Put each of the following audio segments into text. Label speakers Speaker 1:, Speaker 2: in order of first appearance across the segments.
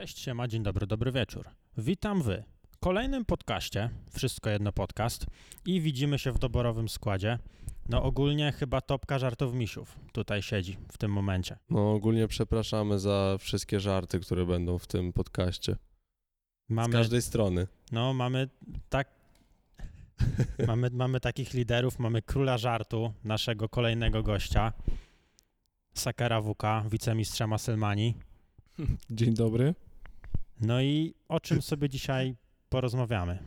Speaker 1: Cześć, siema, dzień dobry, dobry wieczór. Witam wy. W kolejnym podcaście, wszystko jedno podcast i widzimy się w doborowym składzie. No ogólnie chyba topka żartów misiów tutaj siedzi w tym momencie.
Speaker 2: No ogólnie przepraszamy za wszystkie żarty, które będą w tym podcaście. Z
Speaker 1: Mamy,
Speaker 2: każdej strony.
Speaker 1: no mamy tak, mamy, mamy takich liderów, mamy króla żartu, naszego kolejnego gościa, Sakara WK, wicemistrza Maselmani.
Speaker 3: Dzień dobry.
Speaker 1: No i o czym sobie dzisiaj porozmawiamy?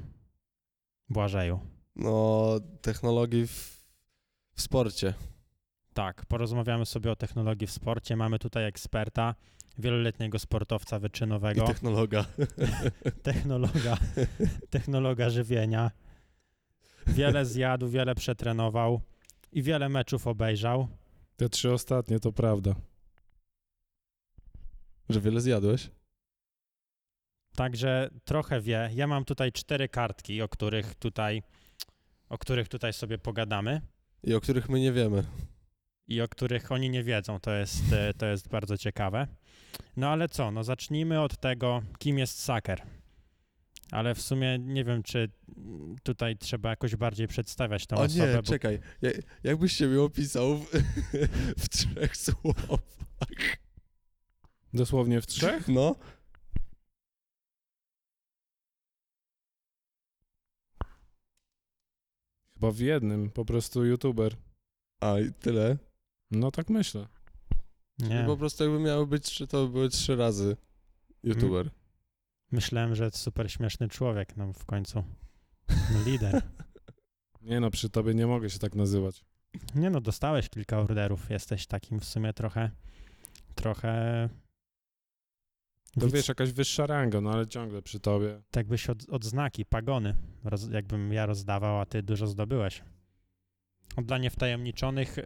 Speaker 1: Błażeju.
Speaker 2: No, technologii w, w sporcie.
Speaker 1: Tak, porozmawiamy sobie o technologii w sporcie. Mamy tutaj eksperta, wieloletniego sportowca
Speaker 2: I
Speaker 1: wyczynowego,
Speaker 2: technologa.
Speaker 1: technologa, technologa żywienia. Wiele zjadł, wiele przetrenował i wiele meczów obejrzał.
Speaker 3: Te trzy ostatnie to prawda.
Speaker 2: Że wiele zjadłeś?
Speaker 1: Także trochę wie. Ja mam tutaj cztery kartki, o których tutaj, o których tutaj sobie pogadamy
Speaker 2: I o których my nie wiemy.
Speaker 1: i o których oni nie wiedzą. To jest, e, to jest bardzo ciekawe. No ale co, no zacznijmy od tego, kim jest Saker. Ale w sumie nie wiem, czy tutaj trzeba jakoś bardziej przedstawiać tą
Speaker 2: o
Speaker 1: osobę.
Speaker 2: nie,
Speaker 1: bo-
Speaker 2: czekaj. Ja, jakbyś się mi opisał w, w trzech słowach.
Speaker 3: Dosłownie w trzech?
Speaker 2: No.
Speaker 3: Chyba w jednym, po prostu youtuber.
Speaker 2: A, i tyle.
Speaker 3: No tak myślę.
Speaker 1: nie,
Speaker 2: I po prostu jakby miały być to były trzy razy youtuber.
Speaker 1: myślałem, że super śmieszny człowiek, no w końcu no, lider.
Speaker 3: Nie no, przy tobie nie mogę się tak nazywać.
Speaker 1: Nie no, dostałeś kilka orderów, jesteś takim w sumie trochę, trochę...
Speaker 3: To
Speaker 1: Widz-
Speaker 3: wiesz, jakaś wyższa ranga, no ale ciągle przy tobie.
Speaker 1: tak byś od, odznaki, pagony, roz, jakbym ja rozdawał, a ty dużo zdobyłeś. Dla niewtajemniczonych, y,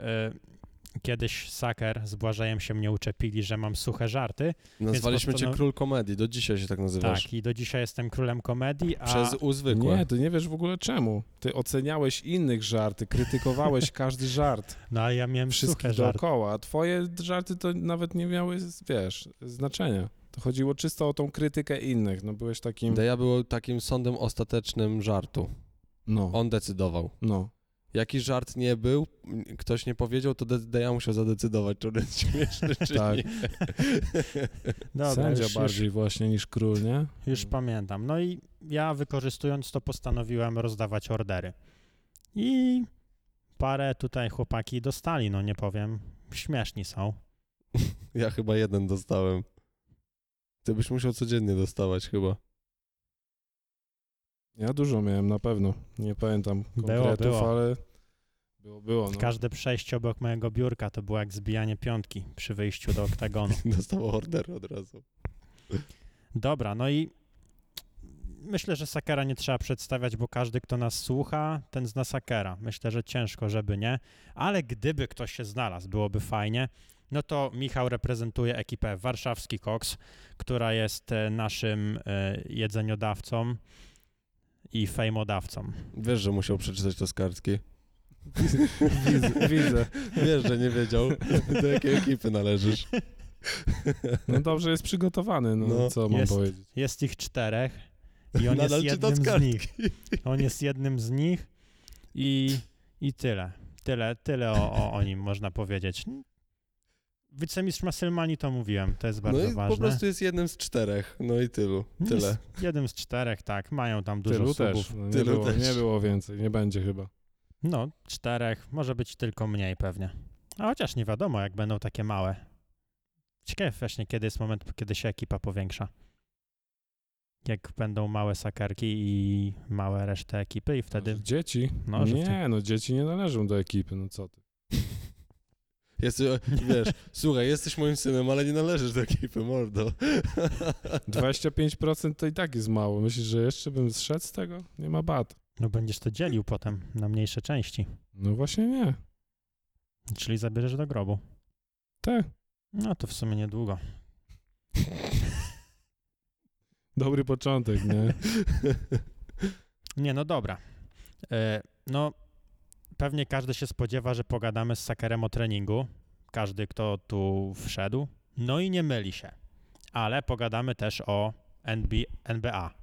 Speaker 1: kiedyś Saker z Błażejem się mnie uczepili, że mam suche żarty.
Speaker 2: Nazwaliśmy
Speaker 1: postanow-
Speaker 2: cię król komedii, do dzisiaj się tak nazywasz.
Speaker 1: Tak, i do dzisiaj jestem królem komedii, a...
Speaker 2: Przez U zwykłe.
Speaker 3: Nie, ty nie wiesz w ogóle czemu. Ty oceniałeś innych żarty, krytykowałeś każdy żart,
Speaker 1: No ale ja miałem suche
Speaker 3: wszystkich
Speaker 1: żarty.
Speaker 3: dookoła, a twoje żarty to nawet nie miały, wiesz, znaczenia. To chodziło czysto o tą krytykę innych, no byłeś takim...
Speaker 2: Deja był takim sądem ostatecznym żartu.
Speaker 3: No,
Speaker 2: On decydował.
Speaker 3: no.
Speaker 2: Jaki żart nie był, ktoś nie powiedział, to De- Deja musiał zadecydować, czy on jest śmieszny, czy
Speaker 3: Tak.
Speaker 2: nie.
Speaker 1: Dobra,
Speaker 3: Sędzia
Speaker 1: już,
Speaker 3: bardziej właśnie niż król, nie?
Speaker 1: Już, już pamiętam. No i ja wykorzystując to postanowiłem rozdawać ordery. I parę tutaj chłopaki dostali, no nie powiem, śmieszni są.
Speaker 2: Ja chyba jeden dostałem. Ty byś musiał codziennie dostawać chyba.
Speaker 3: Ja dużo miałem na pewno. Nie pamiętam
Speaker 1: Było,
Speaker 3: konkretów,
Speaker 1: było.
Speaker 3: ale było, było. No.
Speaker 1: Każde przejście obok mojego biurka to było jak zbijanie piątki przy wyjściu do oktagonu.
Speaker 2: Dostał order od razu.
Speaker 1: Dobra, no i myślę, że Sakera nie trzeba przedstawiać, bo każdy, kto nas słucha, ten zna Sakera. Myślę, że ciężko, żeby nie, ale gdyby ktoś się znalazł, byłoby fajnie. No to Michał reprezentuje ekipę Warszawski Cox, która jest e, naszym e, jedzeniodawcą i fejmodawcą.
Speaker 2: Wiesz, że musiał przeczytać to z kartki.
Speaker 3: Widzę, widzę.
Speaker 2: Wiesz, że nie wiedział, do jakiej ekipy należysz.
Speaker 3: No dobrze jest przygotowany, no,
Speaker 2: No.
Speaker 3: co mam
Speaker 1: Jest.
Speaker 3: powiedzieć.
Speaker 1: Jest ich czterech i on
Speaker 2: Nadal
Speaker 1: jest jednym
Speaker 2: z
Speaker 1: nich. On jest jednym z nich i, i tyle. Tyle, tyle o, o, o nim można powiedzieć. Wicemistrz Maselmani to mówiłem, to jest bardzo
Speaker 2: no i
Speaker 1: ważne.
Speaker 2: po prostu jest jednym z czterech. No i tylu. Tyle.
Speaker 1: Jest jednym z czterech, tak. Mają tam dużo
Speaker 3: Tylu
Speaker 1: subów.
Speaker 3: też. No, nie,
Speaker 2: Tylu
Speaker 3: było,
Speaker 2: też.
Speaker 3: nie było więcej, nie będzie chyba.
Speaker 1: No, czterech, może być tylko mniej pewnie. A chociaż nie wiadomo, jak będą takie małe. Ciekawe właśnie, kiedy jest moment, kiedy się ekipa powiększa. Jak będą małe sakerki i małe resztę ekipy i wtedy...
Speaker 3: Dzieci?
Speaker 1: No,
Speaker 3: nie, no dzieci nie należą do ekipy, no co ty.
Speaker 2: Jest, wiesz, słuchaj, jesteś moim synem, ale nie należysz do ekipy, mordo.
Speaker 3: 25% to i tak jest mało. Myślisz, że jeszcze bym zszedł z tego? Nie ma bat.
Speaker 1: No będziesz to dzielił potem na mniejsze części.
Speaker 3: No właśnie nie.
Speaker 1: Czyli zabierzesz do grobu.
Speaker 3: Tak.
Speaker 1: No to w sumie niedługo.
Speaker 3: Dobry początek, nie?
Speaker 1: Nie, no dobra. E, no, pewnie każdy się spodziewa, że pogadamy z Sakerem o treningu. Każdy, kto tu wszedł. No i nie myli się. ale pogadamy też o NB, NBA.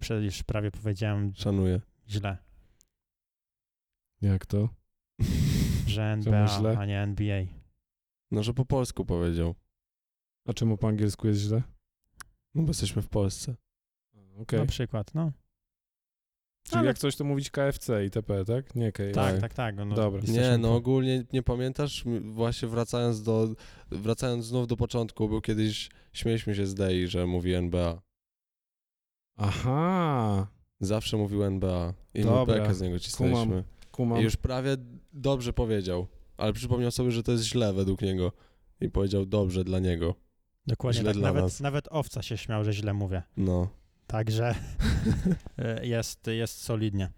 Speaker 1: Przecież prawie powiedziałem
Speaker 2: Szanuję.
Speaker 1: źle,
Speaker 3: Jak to?
Speaker 1: że NBA,
Speaker 3: źle?
Speaker 1: a nie NBA.
Speaker 2: No, że po polsku powiedział.
Speaker 3: A czemu po angielsku jest źle?
Speaker 2: No bo jesteśmy w Polsce.
Speaker 3: Okej.
Speaker 1: Na przykład, no.
Speaker 3: Czyli
Speaker 1: ale-
Speaker 3: jak coś to mówić KFC itp., tak? Nie KFC.
Speaker 1: Tak, tak, tak. No,
Speaker 3: Dobra.
Speaker 1: jesteśmy
Speaker 2: Nie, no ogólnie nie pamiętasz, właśnie wracając do, wracając znów do początku, był kiedyś, śmieliśmy się z Dei, że mówi NBA.
Speaker 3: Aha,
Speaker 2: Zawsze mówił NBA i
Speaker 3: Dobra,
Speaker 2: bekę z niego cisnęliśmy.
Speaker 3: kumam.
Speaker 2: I już prawie dobrze powiedział, ale przypomniał sobie, że to jest źle według niego. I powiedział dobrze dla niego.
Speaker 1: Dokładnie
Speaker 2: źle
Speaker 1: tak.
Speaker 2: dla
Speaker 1: Nawet,
Speaker 2: nas.
Speaker 1: nawet owca się śmiał, że źle mówię.
Speaker 2: No.
Speaker 1: Także e, jest, jest solidnie.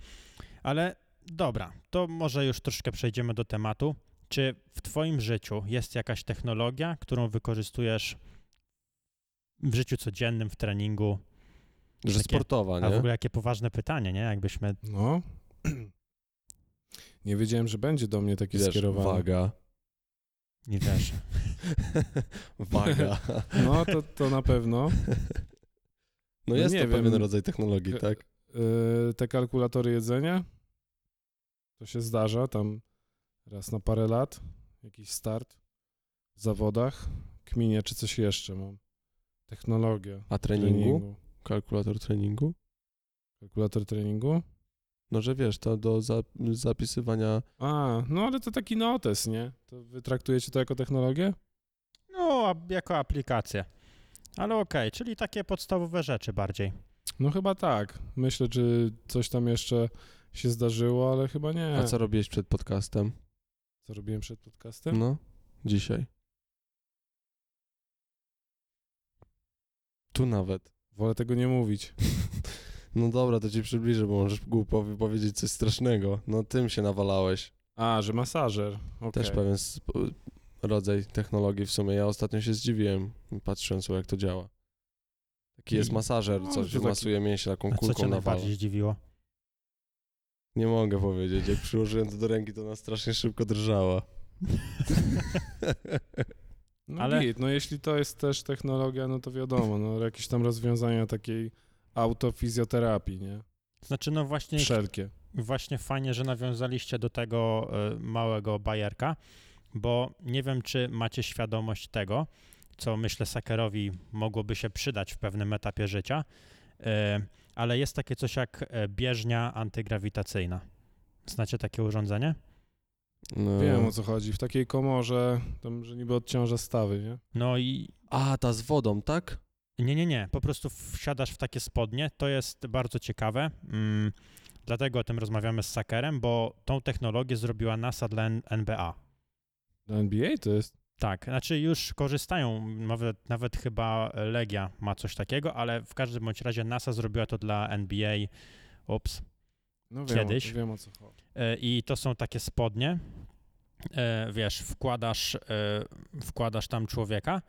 Speaker 1: Ale dobra, to może już troszkę przejdziemy do tematu. Czy w Twoim życiu jest jakaś technologia, którą wykorzystujesz w życiu codziennym, w treningu?
Speaker 2: Że
Speaker 1: Takie-
Speaker 2: sportowa,
Speaker 1: A w
Speaker 2: nie?
Speaker 1: ogóle jakie poważne pytanie, nie? Jakbyśmy.
Speaker 3: No. Nie wiedziałem, że będzie do mnie taki
Speaker 2: Wiesz,
Speaker 3: skierowany.
Speaker 2: waga.
Speaker 1: Nie wiesz.
Speaker 2: Waga.
Speaker 3: No, to, to na pewno.
Speaker 2: No
Speaker 3: No
Speaker 2: jest
Speaker 3: nie
Speaker 2: to
Speaker 3: wiem.
Speaker 2: pewien rodzaj technologii,
Speaker 3: K-
Speaker 2: tak?
Speaker 3: Yy, te kalkulatory jedzenia, to się zdarza tam raz na parę lat, jakiś start w zawodach, kminie czy coś jeszcze mam. Technologia
Speaker 2: A treningu?
Speaker 3: treningu.
Speaker 2: Kalkulator treningu?
Speaker 3: Kalkulator treningu?
Speaker 2: No, że wiesz, to do za zapisywania...
Speaker 3: A, no ale to taki notes, nie? To wy traktujecie to jako technologię?
Speaker 1: No, jako aplikację. Ale okej, czyli takie podstawowe rzeczy bardziej.
Speaker 3: No chyba tak. Myślę, czy coś tam jeszcze się zdarzyło, ale chyba nie.
Speaker 2: A co robiłeś przed podcastem?
Speaker 3: Co robiłem przed podcastem?
Speaker 2: No, dzisiaj. Tu nawet.
Speaker 3: Wolę tego nie mówić.
Speaker 2: No dobra, to ci przybliżę, bo możesz głupo powiedzieć coś strasznego. No tym się nawalałeś.
Speaker 3: A, że masażer. Okej.
Speaker 2: Też pewien rodzaj technologii w sumie. Ja ostatnio się zdziwiłem, patrząc jak to działa. Taki jest
Speaker 1: I-
Speaker 2: masażer,
Speaker 3: no,
Speaker 2: co
Speaker 3: to
Speaker 2: się
Speaker 3: taki-
Speaker 2: masuje mięśnie taką
Speaker 1: A co
Speaker 2: kulką
Speaker 1: cię najbardziej zdziwiło?
Speaker 2: Nie mogę powiedzieć, jak przyłożyłem to do ręki, to ona strasznie szybko drżała.
Speaker 3: No
Speaker 1: Ale-
Speaker 3: ale... no jeśli to jest też technologia, no to wiadomo, no jakieś tam rozwiązania takiej autofizjoterapii, nie?
Speaker 1: Znaczy, no właśnie,
Speaker 3: Wszelkie.
Speaker 1: właśnie fajnie, że nawiązaliście do tego e, małego bajerka, bo nie wiem, czy macie świadomość tego, co myślę Sakerowi mogłoby się przydać w pewnym etapie życia, e, ale jest takie coś jak e, bieżnia antygrawitacyjna. Znacie takie urządzenie?
Speaker 2: No.
Speaker 3: Wiem o co chodzi. W takiej komorze, tam, że niby odciąża stawy, nie?
Speaker 1: No i
Speaker 2: A, ta z wodą, tak?
Speaker 1: Nie, nie, nie. Po prostu wsiadasz w takie spodnie. To jest bardzo ciekawe. Mm, dlatego o tym rozmawiamy z Sakerem, bo tą technologię zrobiła NASA dla N- NBA.
Speaker 3: Na NBA to jest?
Speaker 1: Tak, znaczy już korzystają, nawet, nawet chyba Legia ma coś takiego, ale w każdym bądź razie NASA zrobiła to dla NBA. Ups.
Speaker 3: No wiem,
Speaker 1: Kiedyś.
Speaker 3: wiem o co chodzi.
Speaker 1: E, I to są takie spodnie. E, Wiesz, wkładasz, e, wkładasz tam człowieka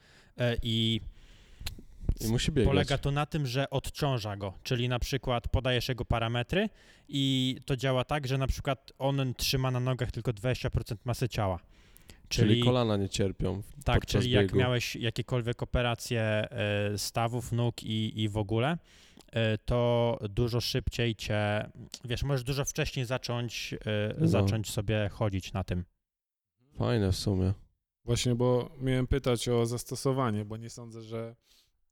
Speaker 1: i
Speaker 2: I musi biegać.
Speaker 1: Polega to na tym, że odciąża go, czyli na przykład podajesz jego parametry i to działa tak, że na przykład on trzyma na nogach tylko 20% masy ciała.
Speaker 2: Czyli,
Speaker 1: Czyli,
Speaker 2: kolana nie cierpią.
Speaker 1: tak, czyli jak
Speaker 2: biegu.
Speaker 1: miałeś jakiekolwiek operacje e, stawów, nóg i, i w ogóle, e, to dużo szybciej cię, wiesz, możesz dużo wcześniej zacząć, e,
Speaker 2: No.
Speaker 1: zacząć sobie chodzić na tym.
Speaker 2: Fajne w sumie.
Speaker 3: Właśnie, bo miałem pytać o zastosowanie, bo nie sądzę, że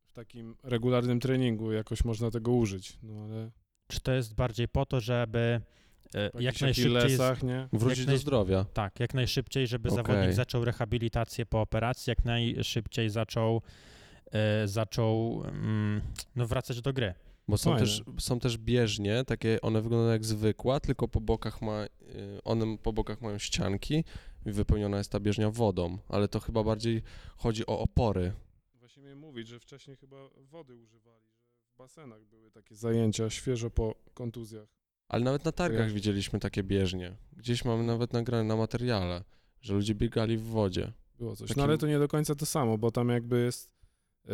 Speaker 3: w takim regularnym treningu jakoś można tego użyć. No ale
Speaker 1: Czy to jest bardziej po to, żeby jak
Speaker 3: jakichś
Speaker 1: najszybciej...
Speaker 3: Achillesach, nie?
Speaker 2: Wrócić
Speaker 1: Jak
Speaker 2: do
Speaker 1: naj-
Speaker 2: zdrowia.
Speaker 1: Tak, jak najszybciej, żeby
Speaker 2: Okej.
Speaker 1: zawodnik zaczął rehabilitację po operacji, jak najszybciej zaczął, e, zaczął mm, no, wracać do gry.
Speaker 2: Bo są
Speaker 3: Fajne.
Speaker 2: też, są też bieżnie, takie one wyglądają jak zwykła, tylko po bokach ma, y, one po bokach mają ścianki i wypełniona jest ta bieżnia wodą, ale to chyba bardziej chodzi o opory.
Speaker 3: Właśnie miałem mówić, że wcześniej chyba wody używali, że w basenach były takie zajęcia świeżo po kontuzjach.
Speaker 2: Ale nawet na targach
Speaker 3: Ja-
Speaker 2: widzieliśmy takie bieżnie. Gdzieś mamy nawet nagrane na materiale, że ludzie biegali w wodzie.
Speaker 3: Było coś.
Speaker 2: Taki-
Speaker 3: No ale to nie do końca to samo, bo tam jakby jest e,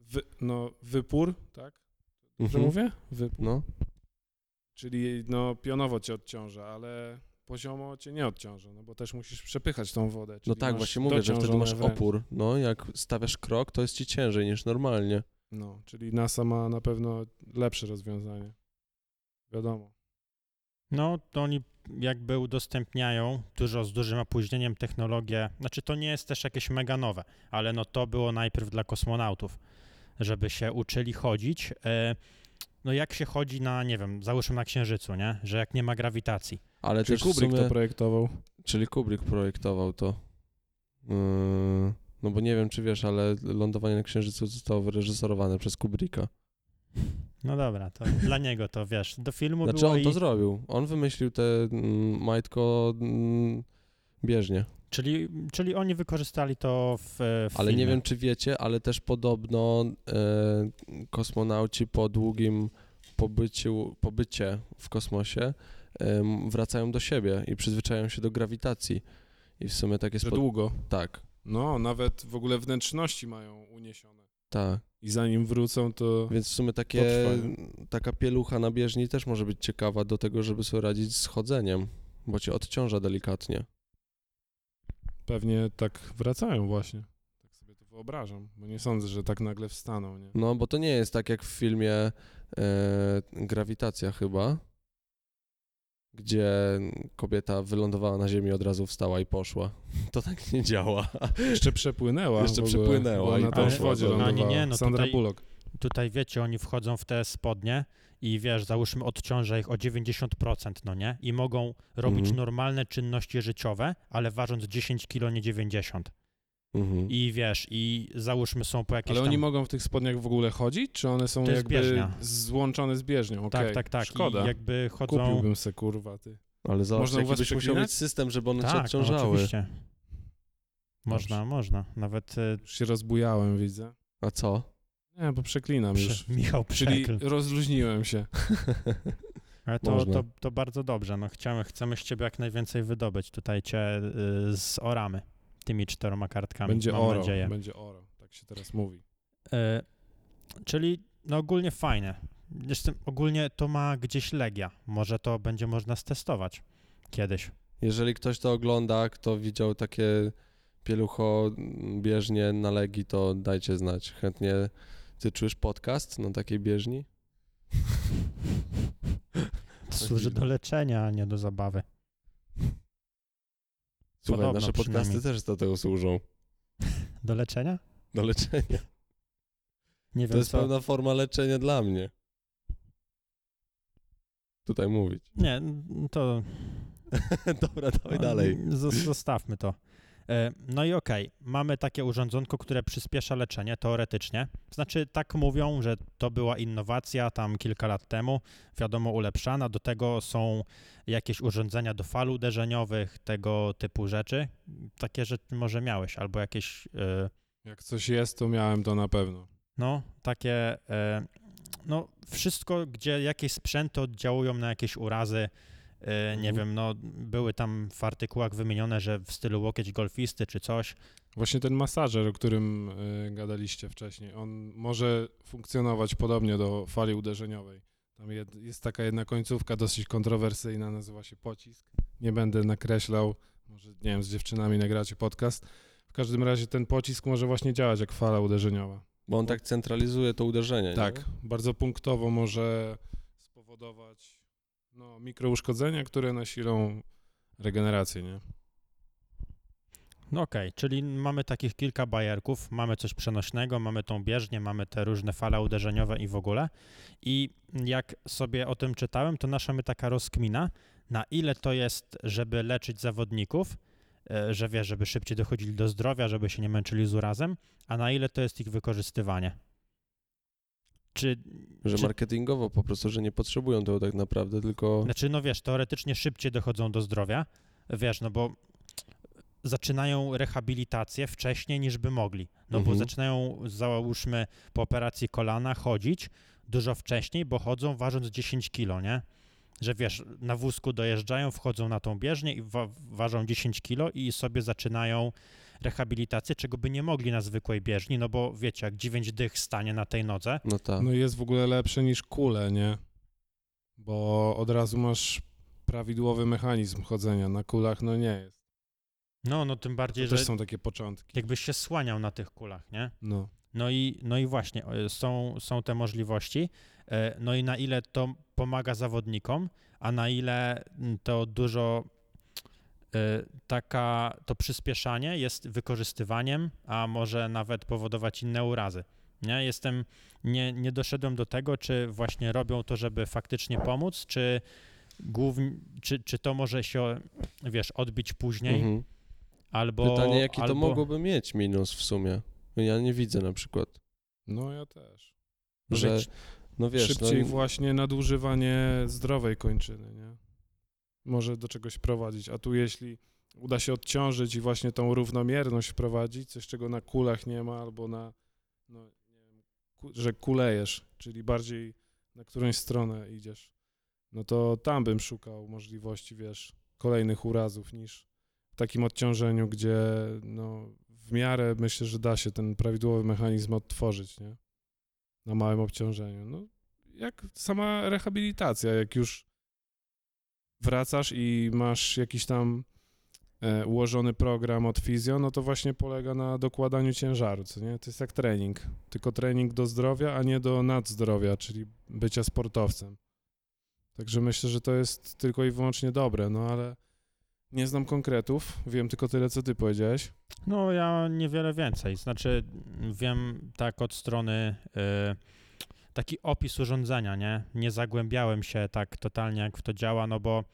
Speaker 3: wy, no, wypór, tak? Że
Speaker 2: Mhm.
Speaker 3: mówię? Wypór.
Speaker 2: No,
Speaker 3: Czyli no pionowo cię odciąża, ale poziomo cię nie odciąża, no bo też musisz przepychać tą wodę.
Speaker 2: No tak, właśnie mówię, że wtedy masz opór. No, jak stawiasz krok, to jest ci ciężej niż normalnie.
Speaker 3: No, czyli NASA ma na pewno lepsze rozwiązanie. Wiadomo.
Speaker 1: No, to oni jakby udostępniają dużo z dużym opóźnieniem technologię. Znaczy, to nie jest też jakieś mega nowe, ale no to było najpierw dla kosmonautów, żeby się uczyli chodzić. E, No jak się chodzi na, nie wiem, załóżmy na Księżycu, nie? Że jak nie ma grawitacji.
Speaker 2: Ale
Speaker 3: Czyli
Speaker 2: też w
Speaker 3: Kubrick
Speaker 2: sumie...
Speaker 3: to projektował.
Speaker 2: Czyli Kubrick projektował to. Yy, no bo nie wiem, czy wiesz, ale lądowanie na Księżycu zostało wyreżyserowane przez Kubricka.
Speaker 1: No dobra, to dla niego to wiesz, do filmu
Speaker 2: Znaczy
Speaker 1: było
Speaker 2: on
Speaker 1: i...
Speaker 2: to zrobił. On wymyślił te mm, majtko mm, bieżnie.
Speaker 1: Czyli, czyli oni wykorzystali to w, w
Speaker 2: Ale nie
Speaker 1: filmie.
Speaker 2: wiem, czy wiecie, ale też podobno e, kosmonauci po długim pobyciu, pobycie w kosmosie em, wracają do siebie i przyzwyczajają się do grawitacji. I w sumie takie
Speaker 3: Że
Speaker 2: spod...
Speaker 3: długo.
Speaker 2: Tak,
Speaker 3: No, nawet w ogóle wnętrzności mają uniesione.
Speaker 2: Tak.
Speaker 3: I zanim wrócą, to
Speaker 2: Więc w sumie takie,
Speaker 3: Potrwa,
Speaker 2: taka pielucha na bieżni też może być ciekawa do tego, żeby sobie radzić z chodzeniem, bo cię odciąża delikatnie.
Speaker 3: pewnie tak wracają właśnie. Tak sobie to wyobrażam, bo nie sądzę, że tak nagle wstaną, nie?
Speaker 2: No, bo to nie jest tak jak w filmie e, Grawitacja chyba, gdzie kobieta wylądowała na ziemi, od razu wstała i poszła. To tak nie działa.
Speaker 3: Jeszcze przepłynęła.
Speaker 2: Jeszcze przepłynęła i
Speaker 3: na
Speaker 1: poszła,
Speaker 3: wodzie.
Speaker 2: No
Speaker 1: nie, nie, no
Speaker 3: Sandra
Speaker 1: tutaj-
Speaker 3: Bullock.
Speaker 1: Tutaj wiecie, oni wchodzą w te spodnie i wiesz, załóżmy odciąża ich o 90%, no nie? I mogą robić
Speaker 2: Mhm.
Speaker 1: normalne czynności życiowe, ale ważąc 10 kilo, nie 90.
Speaker 2: Mhm.
Speaker 1: I wiesz, i załóżmy są po jakieś
Speaker 3: Ale
Speaker 1: tam...
Speaker 3: oni mogą w tych spodniach w ogóle chodzić, czy one są jakby
Speaker 1: bieżnia.
Speaker 3: złączone z bieżnią?
Speaker 1: Tak,
Speaker 3: Okej,
Speaker 1: tak, tak.
Speaker 3: Szkoda.
Speaker 1: I jakby chodzą...
Speaker 3: Kupiłbym se, kurwa, ty.
Speaker 2: Ale zobacz,
Speaker 3: Można
Speaker 2: jaki musiał mieć system, żeby one cię
Speaker 1: Tak, no,
Speaker 2: odciążały.
Speaker 1: oczywiście. Można, można. Nawet... e,
Speaker 3: Już się rozbujałem, widzę.
Speaker 2: A co?
Speaker 3: Nie, bo przeklinam już.
Speaker 1: Prze... Michał
Speaker 3: Czyli
Speaker 1: Przekl.
Speaker 3: rozluźniłem się.
Speaker 1: Ale to, to, to bardzo dobrze. No, chcemy, chcemy z ciebie jak najwięcej wydobyć. Tutaj cię y, z oramy tymi czteroma kartkami.
Speaker 3: Będzie
Speaker 1: mam
Speaker 3: oro,
Speaker 1: nadzieję.
Speaker 3: będzie oro. Tak się teraz mówi.
Speaker 1: E, czyli no ogólnie fajne. Jestem, ogólnie to ma gdzieś Legia. Może to będzie można stestować kiedyś.
Speaker 2: Jeżeli ktoś to ogląda, kto widział takie pielucho bieżnie na legi, to dajcie znać. Chętnie. Ty czujesz podcast na takiej bieżni?
Speaker 1: To służy do leczenia, a nie do zabawy.
Speaker 2: Słuchaj,
Speaker 1: Podobno
Speaker 2: nasze podcasty też do tego służą.
Speaker 1: Do leczenia?
Speaker 2: Do leczenia.
Speaker 1: Nie
Speaker 2: To
Speaker 1: wiem
Speaker 2: jest
Speaker 1: co.
Speaker 2: pewna forma leczenia dla mnie. Tutaj mówić.
Speaker 1: Nie, to
Speaker 2: Dobra, dawaj dalej.
Speaker 1: Zostawmy to. E, No i okej, mamy takie urządzonko, które przyspiesza leczenie teoretycznie. Znaczy, tak mówią, że to była innowacja tam kilka lat temu, wiadomo, ulepszana. Do tego są jakieś urządzenia do fal uderzeniowych, tego typu rzeczy. Takie rzeczy może miałeś, albo jakieś, e,
Speaker 3: Jak coś jest, to miałem to na pewno.
Speaker 1: no, takie, e, no, wszystko, gdzie jakieś sprzęty oddziałują na jakieś urazy. E, Nie
Speaker 3: Mhm.
Speaker 1: wiem, no, były tam w artykułach wymienione, że w stylu łokieć golfisty czy coś.
Speaker 3: Właśnie ten masażer, o którym y, gadaliście wcześniej, on może funkcjonować podobnie do fali uderzeniowej. Tam jed, jest taka jedna końcówka dosyć kontrowersyjna, nazywa się pocisk. Nie będę nakreślał, może nie wiem, z dziewczynami nagracie podcast. W każdym razie ten pocisk może właśnie działać jak fala uderzeniowa.
Speaker 2: Bo on tak centralizuje to uderzenie.
Speaker 3: Tak,
Speaker 2: Nie?
Speaker 3: bardzo punktowo może spowodować no, mikrouszkodzenia, które nasilą regenerację, nie?
Speaker 1: No okej, czyli mamy takich kilka bajerków, mamy coś przenośnego, mamy tą bieżnię, mamy te różne fale uderzeniowe i w ogóle. I jak sobie o tym czytałem, to nasza my taka rozkmina, na ile to jest, żeby leczyć zawodników, e, że wiesz, żeby szybciej dochodzili do zdrowia, żeby się nie męczyli z urazem, a na ile to jest ich wykorzystywanie. Czy,
Speaker 2: Że
Speaker 1: czy
Speaker 2: marketingowo po prostu, że nie potrzebują tego tak naprawdę, tylko...
Speaker 1: Znaczy, no wiesz, teoretycznie szybciej dochodzą do zdrowia, wiesz, no bo zaczynają rehabilitację wcześniej niż by mogli. No bo
Speaker 2: Mhm.
Speaker 1: zaczynają, załóżmy, po operacji kolana chodzić dużo wcześniej, bo chodzą ważąc 10 kilo, nie? Że wiesz, na wózku dojeżdżają, wchodzą na tą bieżnię i wa- ważą 10 kilo i sobie zaczynają rehabilitację, czego by nie mogli na zwykłej bieżni, no bo wiecie, jak 9 dych stanie na tej nodze,
Speaker 2: No tak.
Speaker 3: No i jest w ogóle lepsze niż kule, nie? Bo od razu masz prawidłowy mechanizm chodzenia. Na kulach no nie jest.
Speaker 1: No, no tym
Speaker 3: To
Speaker 1: bardziej, że
Speaker 3: też są takie początki.
Speaker 1: jakbyś się słaniał na tych kulach, nie?
Speaker 3: No.
Speaker 1: No i, no i właśnie, e, są, są te możliwości. E, No i na ile to pomaga zawodnikom, a na ile mm, to dużo taka, to przyspieszanie jest wykorzystywaniem, a może nawet powodować inne urazy. Nie, jestem, nie, nie doszedłem do tego, czy właśnie robią to, żeby faktycznie pomóc, czy głównie, czy, czy to może się, wiesz, odbić później,
Speaker 2: Mhm.
Speaker 1: albo...
Speaker 2: Pytanie, jaki to
Speaker 1: albo,
Speaker 2: mogłoby mieć minus w sumie? Ja nie widzę na przykład,
Speaker 3: No ja też.
Speaker 2: że, no wiesz,
Speaker 3: Szybciej
Speaker 2: no,
Speaker 3: właśnie nadużywanie zdrowej kończyny, nie? Może do czegoś prowadzić. A tu jeśli uda się odciążyć i właśnie tą równomierność wprowadzić, coś czego na kulach nie ma, albo na, no, wiem, ku, że kulejesz, czyli bardziej na którąś stronę idziesz, no to tam bym szukał możliwości, wiesz, kolejnych urazów niż w takim odciążeniu, gdzie no w miarę myślę, że da się ten prawidłowy mechanizm odtworzyć, nie? Na małym obciążeniu. No, jak sama rehabilitacja, jak już wracasz i masz jakiś tam e, ułożony program od fizjo, no to właśnie polega na dokładaniu ciężaru, co nie? To jest jak trening, tylko trening do zdrowia, a nie do nadzdrowia, czyli bycia sportowcem. Także myślę, że to jest tylko i wyłącznie dobre, no ale nie znam konkretów, wiem tylko tyle, co ty powiedziałeś.
Speaker 1: No, ja niewiele więcej. Znaczy, wiem tak od strony y, taki opis urządzenia, nie? Nie zagłębiałem się tak totalnie, jak w to działa, no bo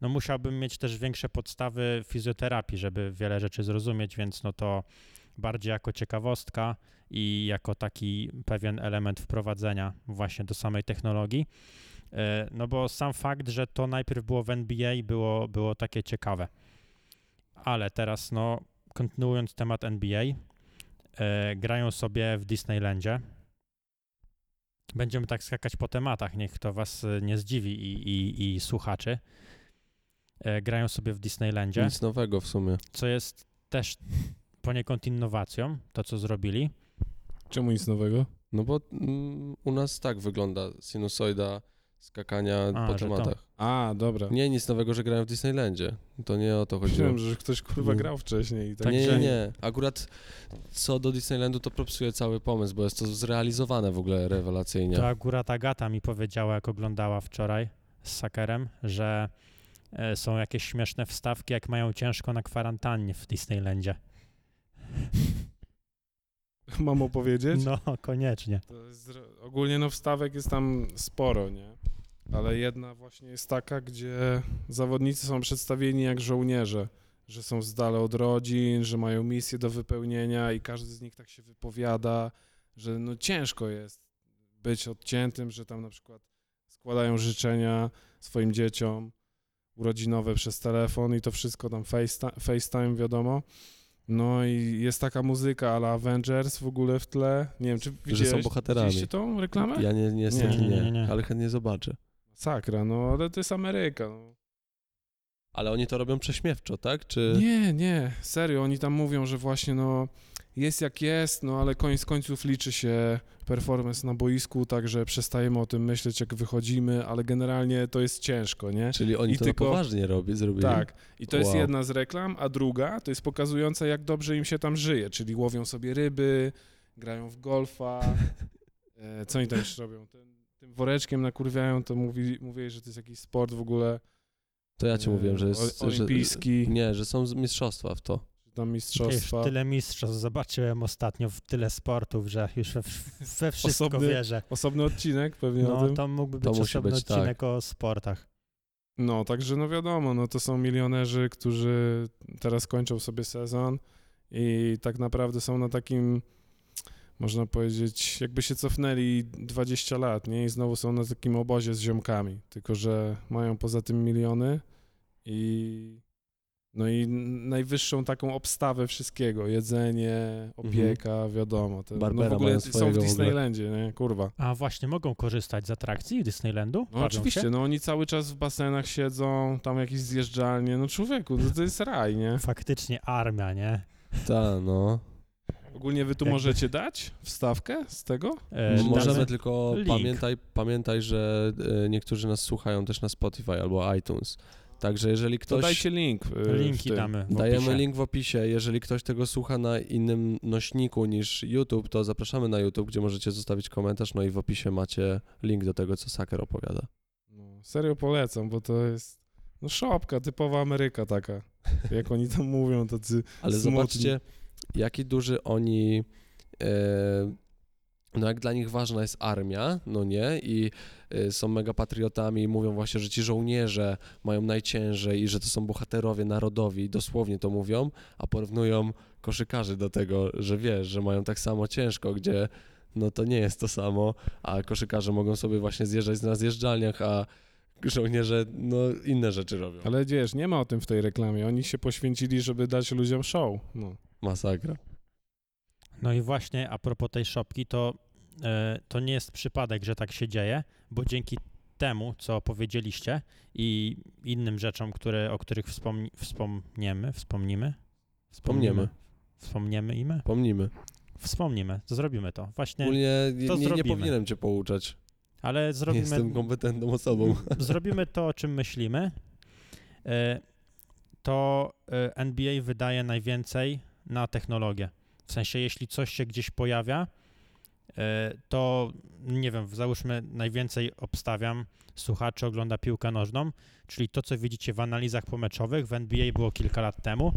Speaker 1: no musiałbym mieć też większe podstawy fizjoterapii, żeby wiele rzeczy zrozumieć, więc no to bardziej jako ciekawostka i jako taki pewien element wprowadzenia właśnie do samej technologii. Y, No bo sam fakt, że to najpierw było w NBA, było, było takie ciekawe. Ale teraz, no, kontynuując temat NBA, e, grają sobie w Disneylandzie. Będziemy tak skakać po tematach, niech to was e, nie zdziwi i, i, i słuchaczy. E, grają sobie w Disneylandzie,
Speaker 2: nic nowego w sumie.
Speaker 1: co jest też poniekąd innowacją, to co zrobili.
Speaker 3: Czemu nic nowego?
Speaker 2: No bo mm, u nas tak wygląda sinusoida skakania
Speaker 1: A,
Speaker 2: po
Speaker 1: że to.
Speaker 2: tematach.
Speaker 3: A, dobra.
Speaker 2: Nie, nic nowego, że grają w Disneylandzie. To nie o to chodziło.
Speaker 3: Myślałem, że ktoś kurwa grał wcześniej i tak.
Speaker 2: Nie, nie, nie. Akurat co do Disneylandu, to propsuje cały pomysł, bo jest to zrealizowane w ogóle rewelacyjnie.
Speaker 1: To akurat Agata mi powiedziała, jak oglądała wczoraj z Sakerem, że e, są jakieś śmieszne wstawki, jak mają ciężko na kwarantannie w Disneylandzie.
Speaker 3: Mam opowiedzieć?
Speaker 1: No, koniecznie.
Speaker 3: Jest, ogólnie no wstawek jest tam sporo, nie? Ale jedna właśnie jest taka, gdzie zawodnicy są przedstawieni jak żołnierze, że są z dala od rodzin, że mają misję do wypełnienia i każdy z nich tak się wypowiada, że no ciężko jest być odciętym, że tam na przykład składają życzenia swoim dzieciom urodzinowe przez telefon i to wszystko tam FaceTime, FaceTime wiadomo. No i jest taka muzyka ale Avengers w ogóle w tle. Nie wiem, czy
Speaker 2: Że
Speaker 3: widziałeś,
Speaker 2: są bohaterami.
Speaker 3: Widzieliście tą reklamę?
Speaker 2: Ja nie,
Speaker 3: Nie,
Speaker 2: nie,
Speaker 1: nie, nie, nie.
Speaker 2: ale chętnie zobaczę.
Speaker 3: Sakra, no ale to jest Ameryka. No.
Speaker 2: Ale oni to robią prześmiewczo, tak? Czy...
Speaker 3: Nie, nie, serio, oni tam mówią, że właśnie no jest jak jest, no ale koniec końców liczy się performance na boisku, także przestajemy o tym myśleć, jak wychodzimy, ale generalnie to jest ciężko, nie?
Speaker 2: Czyli oni
Speaker 3: I
Speaker 2: to
Speaker 3: tylko-
Speaker 2: poważnie robi, zrobili?
Speaker 3: Tak, i to jest
Speaker 2: Wow.
Speaker 3: jedna z reklam, a druga to jest pokazująca, jak dobrze im się tam żyje, czyli łowią sobie ryby, grają w golfa, e, co oni tam jeszcze robią? Ten, tym woreczkiem nakurwiają, to mówi, mówili, że to jest jakiś sport w ogóle
Speaker 2: To ja ci
Speaker 3: e,
Speaker 2: mówiłem, że jest...
Speaker 3: o-
Speaker 2: że,
Speaker 3: olimpijski,
Speaker 2: nie, że są mistrzostwa w to.
Speaker 1: Już
Speaker 3: mistrzostwa.
Speaker 1: tyle mistrzostw zobaczyłem ostatnio w tyle sportów, że już we, we wszystko
Speaker 3: Osobny-
Speaker 1: wierzę.
Speaker 3: Osobny odcinek pewnie o
Speaker 1: No,
Speaker 3: tym.
Speaker 1: to mógłby
Speaker 2: To
Speaker 1: być
Speaker 2: musi
Speaker 1: osobny
Speaker 2: być, tak.
Speaker 1: odcinek o sportach.
Speaker 3: No, także no wiadomo, no to są milionerzy, którzy teraz kończą sobie sezon i tak naprawdę są na takim, można powiedzieć, jakby się cofnęli 20 lat, nie? I znowu są na takim obozie z ziomkami, tylko że mają poza tym miliony i no i najwyższą taką obstawę wszystkiego, jedzenie, opieka, wiadomo. To, no w ogóle są w. Disneylandzie, nie? Kurwa.
Speaker 1: A właśnie, mogą korzystać z atrakcji Disneylandu?
Speaker 3: No oczywiście,
Speaker 1: Się?
Speaker 3: no oni cały czas w basenach siedzą, tam jakieś zjeżdżalnie, no człowieku, no to jest raj, nie?
Speaker 1: Faktycznie armia, nie?
Speaker 2: Ta, no.
Speaker 3: Ogólnie wy tu możecie dać wstawkę z tego?
Speaker 1: E,
Speaker 2: Możemy,
Speaker 1: damy-
Speaker 2: tylko
Speaker 1: link.
Speaker 2: pamiętaj, pamiętaj, że e, niektórzy nas słuchają też na Spotify albo iTunes. Także jeżeli
Speaker 3: To
Speaker 2: ktoś...
Speaker 3: dajcie link. y, w
Speaker 1: Linki
Speaker 3: tym.
Speaker 1: damy. w
Speaker 2: Dajemy
Speaker 1: opisie.
Speaker 2: link w opisie. Jeżeli ktoś tego słucha na innym nośniku niż YouTube, to zapraszamy na YouTube, gdzie możecie zostawić komentarz, no i w opisie macie link do tego, co Saker opowiada.
Speaker 3: No, serio polecam, bo to jest no szopka, typowa Ameryka taka. Jak oni tam mówią, tacy
Speaker 2: Ale
Speaker 3: smutni.
Speaker 2: zobaczcie, jaki duży oni. E, no jak dla nich ważna jest armia, no nie, i są mega patriotami i mówią właśnie, że ci żołnierze mają najciężej i że to są bohaterowie narodowi, dosłownie to mówią, a porównują koszykarzy do tego, że wiesz, że mają tak samo ciężko, gdzie no to nie jest to samo, a koszykarze mogą sobie właśnie zjeżdżać na zjeżdżalniach, a żołnierze no inne rzeczy robią.
Speaker 3: Ale wiesz, nie ma o tym w tej reklamie. Oni się poświęcili, żeby dać ludziom show. No.
Speaker 2: Masakra.
Speaker 1: No i właśnie a propos tej szopki, to, to nie jest przypadek, że tak się dzieje, bo dzięki temu, co powiedzieliście i innym rzeczom, które, o których wspomni, wspomniemy, wspomnimy,
Speaker 2: Wspomniemy.
Speaker 1: wspomniemy imy,
Speaker 2: Pomnimy.
Speaker 1: wspomnimy, to zrobimy to. Właśnie,
Speaker 2: Ogólnie nie,
Speaker 1: to
Speaker 2: nie, nie powinienem cię pouczać.
Speaker 1: ale
Speaker 2: Nie
Speaker 1: zrobimy,
Speaker 2: jestem kompetentną osobą.
Speaker 1: zrobimy to, o czym myślimy. E, To e, NBA wydaje najwięcej na technologię. W sensie, jeśli coś się gdzieś pojawia, e, to nie wiem, załóżmy, najwięcej obstawiam, słuchaczy ogląda piłkę nożną, czyli to, co widzicie w analizach pomeczowych, w NBA było kilka lat temu,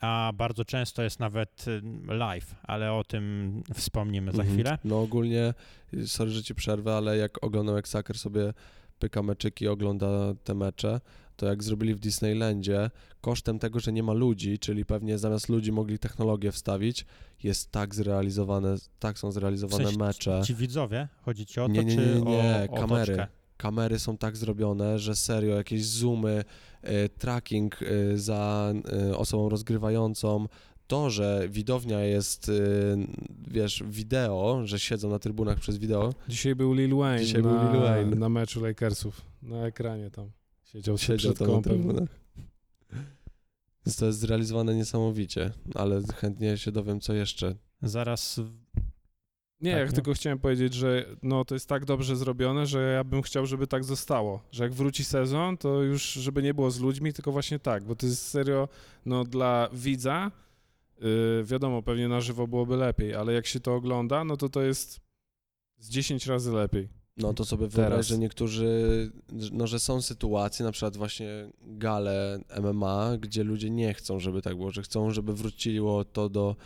Speaker 1: a bardzo często jest nawet e, live, ale o tym wspomnimy za
Speaker 2: Mhm.
Speaker 1: chwilę.
Speaker 2: No ogólnie, y, sorry, że ci przerwę, ale jak oglądam, jak Saker sobie pyka meczyki, ogląda te mecze, to jak zrobili w Disneylandzie, kosztem tego, że nie ma ludzi, czyli pewnie zamiast ludzi mogli technologię wstawić, jest tak zrealizowane, tak są
Speaker 1: W
Speaker 2: zrealizowane
Speaker 1: sensie,
Speaker 2: mecze.
Speaker 1: Ci widzowie, chodzi ci o to,
Speaker 2: Nie, nie,
Speaker 1: czy
Speaker 2: nie, nie,
Speaker 1: o, o
Speaker 2: kamery.
Speaker 1: otoczkę?
Speaker 2: Kamery są tak zrobione, że serio, jakieś zoomy, y, tracking y, za y, osobą rozgrywającą, to, że widownia jest, y, wiesz, wideo, że siedzą na trybunach przez wideo,
Speaker 3: Dzisiaj był Lil Wayne,
Speaker 2: Dzisiaj
Speaker 3: na,
Speaker 2: był Lil Wayne.
Speaker 3: na meczu Lakersów. Na ekranie tam. Siedział,
Speaker 2: siedział
Speaker 3: przed
Speaker 2: tam na trybunach. Więc to jest zrealizowane niesamowicie, ale chętnie się dowiem, co jeszcze.
Speaker 1: Zaraz
Speaker 3: Nie,
Speaker 1: Tak,
Speaker 3: jak
Speaker 1: no.
Speaker 3: tylko chciałem powiedzieć, że no to jest tak dobrze zrobione, że ja bym chciał, żeby tak zostało. Że jak wróci sezon, to już żeby nie było z ludźmi, tylko właśnie tak, bo to jest serio, no dla widza, yy, wiadomo, pewnie na żywo byłoby lepiej, ale jak się to ogląda, no to to jest z 10 razy lepiej.
Speaker 2: No to sobie wyobraź, że niektórzy, no że są sytuacje, na przykład właśnie gale MMA, gdzie ludzie nie chcą, żeby tak było, że chcą, żeby wróciło to do,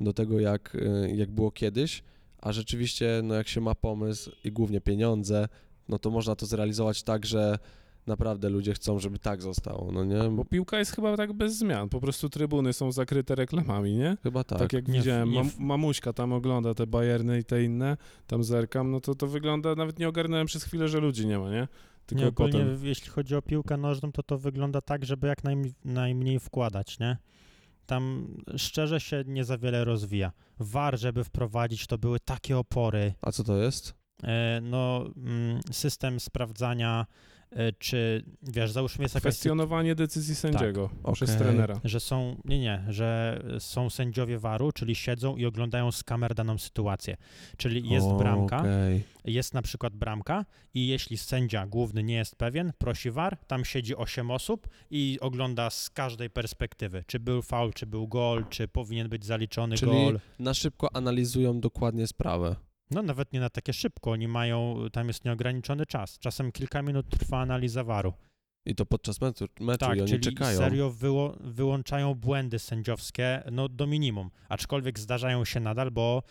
Speaker 2: do tego, jak, y, jak było kiedyś, a rzeczywiście, no jak się ma pomysł i głównie pieniądze, no to można to zrealizować tak, że naprawdę ludzie chcą, żeby tak zostało, no nie?
Speaker 3: Bo piłka jest chyba tak bez zmian, po prostu trybuny są zakryte reklamami, nie?
Speaker 2: Chyba tak.
Speaker 3: Tak, jak
Speaker 1: Nie
Speaker 3: widziałem,
Speaker 1: nie
Speaker 3: mam, mamuśka tam ogląda te Bayerny i te inne, tam zerkam, no to to wygląda, nawet nie ogarnąłem przez chwilę, że ludzi nie ma, nie? Tylko
Speaker 1: nie, ogólnie,
Speaker 3: potem.
Speaker 1: jeśli chodzi o piłkę nożną, to to wygląda tak, żeby jak najm, najmniej wkładać, nie? Tam szczerze się nie za wiele rozwija. VAR, żeby wprowadzić, to były takie opory.
Speaker 2: A co to jest?
Speaker 1: E, no, mm, system sprawdzania, czy wiesz, załóżmy jest jakaś
Speaker 3: Kwestionowanie decyzji sędziego przez
Speaker 2: okej.
Speaker 3: trenera.
Speaker 1: że są, nie, nie, że są sędziowie VAR-u, czyli siedzą i oglądają z kamer daną sytuację. Czyli jest
Speaker 2: O,
Speaker 1: bramka,
Speaker 2: okej.
Speaker 1: jest na przykład bramka i jeśli sędzia główny nie jest pewien, prosi VAR, tam siedzi 8 osób i ogląda z każdej perspektywy, czy był faul, czy był gol, czy powinien być zaliczony
Speaker 2: Czyli
Speaker 1: gol.
Speaker 2: na szybko analizują dokładnie sprawę.
Speaker 1: No nawet nie na takie szybko, oni mają, tam jest nieograniczony czas. Czasem kilka minut trwa analiza VAR-u.
Speaker 2: I to podczas meczu, meczu
Speaker 1: Tak,
Speaker 2: i oni
Speaker 1: czyli
Speaker 2: czekają.
Speaker 1: serio wyło, wyłączają błędy sędziowskie no, do minimum, aczkolwiek zdarzają się nadal, bo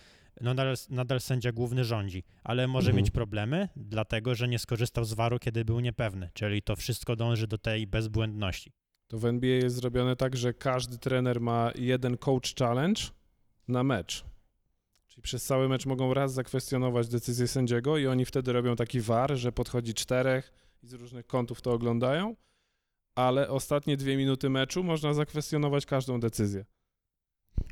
Speaker 1: no, nadal, nadal sędzia główny rządzi, ale może
Speaker 2: Mhm.
Speaker 1: mieć problemy, dlatego że nie skorzystał z waru, kiedy był niepewny, czyli to wszystko dąży do tej bezbłędności.
Speaker 3: To w NBA jest zrobione tak, że każdy trener ma jeden coach challenge na mecz. Czyli przez cały mecz mogą raz zakwestionować decyzję sędziego i oni wtedy robią taki war, że podchodzi czterech i z różnych kątów to oglądają, ale ostatnie dwie minuty meczu można zakwestionować każdą decyzję.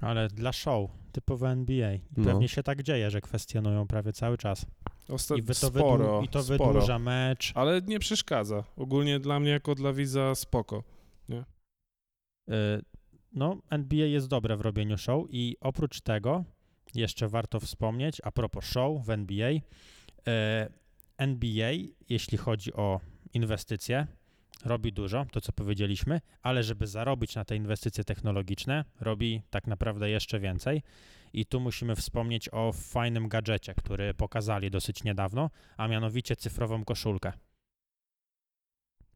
Speaker 1: Ale dla show, typowe NBA. I
Speaker 2: No.
Speaker 1: pewnie się tak dzieje, że kwestionują prawie cały czas.
Speaker 3: Osta-
Speaker 1: I, wy to,
Speaker 3: sporo,
Speaker 1: wydłu- I to
Speaker 3: sporo.
Speaker 1: wydłuża mecz.
Speaker 3: Ale nie przeszkadza. Ogólnie dla mnie jako dla widza spoko.
Speaker 1: Y, no, NBA jest dobre w robieniu show i oprócz tego jeszcze warto wspomnieć, a propos show w NBA, e, NBA, jeśli chodzi o inwestycje, robi dużo, to co powiedzieliśmy, ale żeby zarobić na te inwestycje technologiczne, robi tak naprawdę jeszcze więcej. I tu musimy wspomnieć o fajnym gadżecie, który pokazali dosyć niedawno, a mianowicie cyfrową koszulkę.